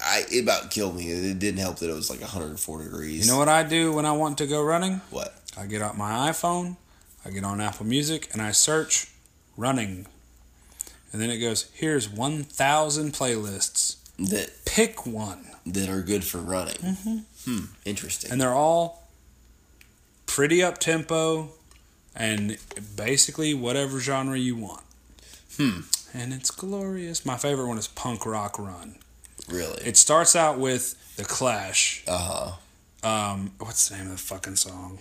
I, it about killed me. It didn't help that it was like 104 degrees. You know what I do when I want to go running? what? I get out my iPhone, I get on Apple Music, and I search running. And then it goes, here's 1,000 playlists. That Pick one. That are good for running. Mm-hmm. Hmm. Interesting. And they're all pretty up tempo and basically whatever genre you want. Hmm. and it's glorious. My favorite one is Punk Rock Run. Really? It starts out with The Clash. Uh huh. Um, what's the name of the fucking song?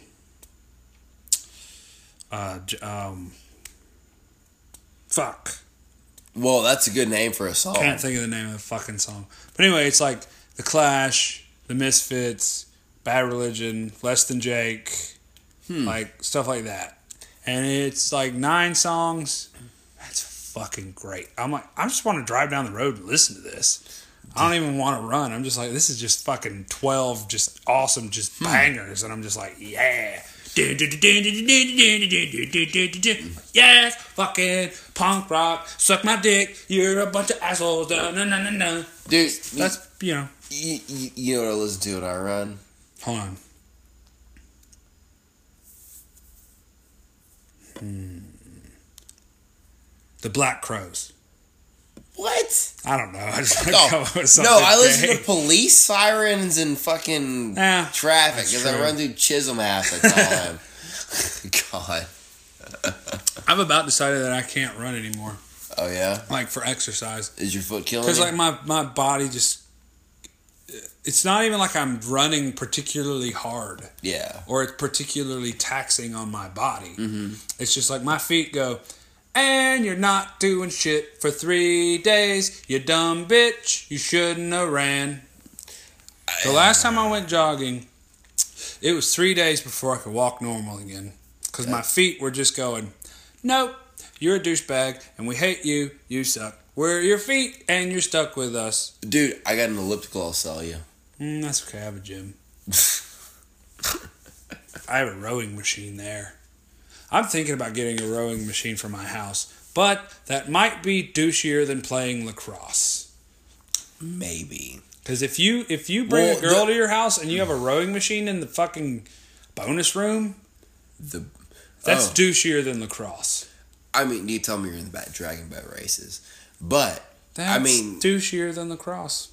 Uh, um, fuck. Well, that's a good name for a song. I can't think of the name of the fucking song. But anyway, it's like The Clash, The Misfits, Bad Religion, Less Than Jake, hmm. like stuff like that. And it's like nine songs. That's fucking great. I'm like, I just want to drive down the road and listen to this. I don't even want to run. I'm just like, this is just fucking 12 just awesome, just hmm. bangers. And I'm just like, yeah. Yes, fucking punk rock. Suck my dick. You're a bunch of assholes. No, no, no, no. Dude, That's, you know, you, you, you know what I listen to when I run? hold on. Hmm. The Black Crowes. What? I don't know. I just No, come up with no, I listen gay. to police sirens and fucking Yeah, traffic because I run through Chisholm half the time. God. I've about decided that I can't run anymore, Oh yeah, like for exercise, is your foot killing because like my my body just. It's not even like I'm running particularly hard. yeah. or it's particularly taxing on my body. Mm-hmm. It's just like my feet go, and you're not doing shit for three days. You dumb bitch. You shouldn't have ran. The last time I went jogging, it was three days before I could walk normal again. Because my feet were just going, nope, you're a douchebag, and we hate you. You suck. We're your feet, and you're stuck with us. Dude, I got an elliptical. I'll sell you. Mm, that's okay. I have a gym. I have a rowing machine there. I'm thinking about getting a rowing machine for my house, but that might be douchier than playing lacrosse. Maybe. Because if you if you bring Well, a girl the- to your house and you have a rowing machine in the fucking bonus room, The that's Oh. douchier than lacrosse. I mean, you tell me you're in the back dragon boat races, but That's I mean- douchier than lacrosse.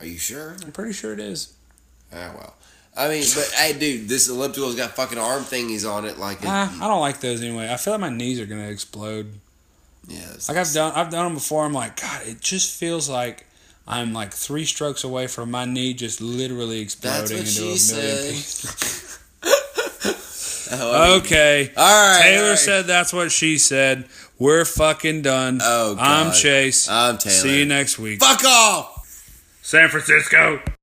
Are you sure? I'm pretty sure it is. Ah, well. I mean, but hey, dude, this elliptical's got fucking arm thingies on it, like it, Ah, I don't like those anyway. I feel like my knees are gonna explode. yeah. Like I've done, I've done them before. I'm like, God, it just feels like I'm like three strokes away from my knee just literally exploding into a million said. pieces. Oh, Okay, all right. Taylor all right. said that's what she said. We're fucking done. Oh, I'm Chase. I'm Taylor. See you next week. Fuck off. San Francisco.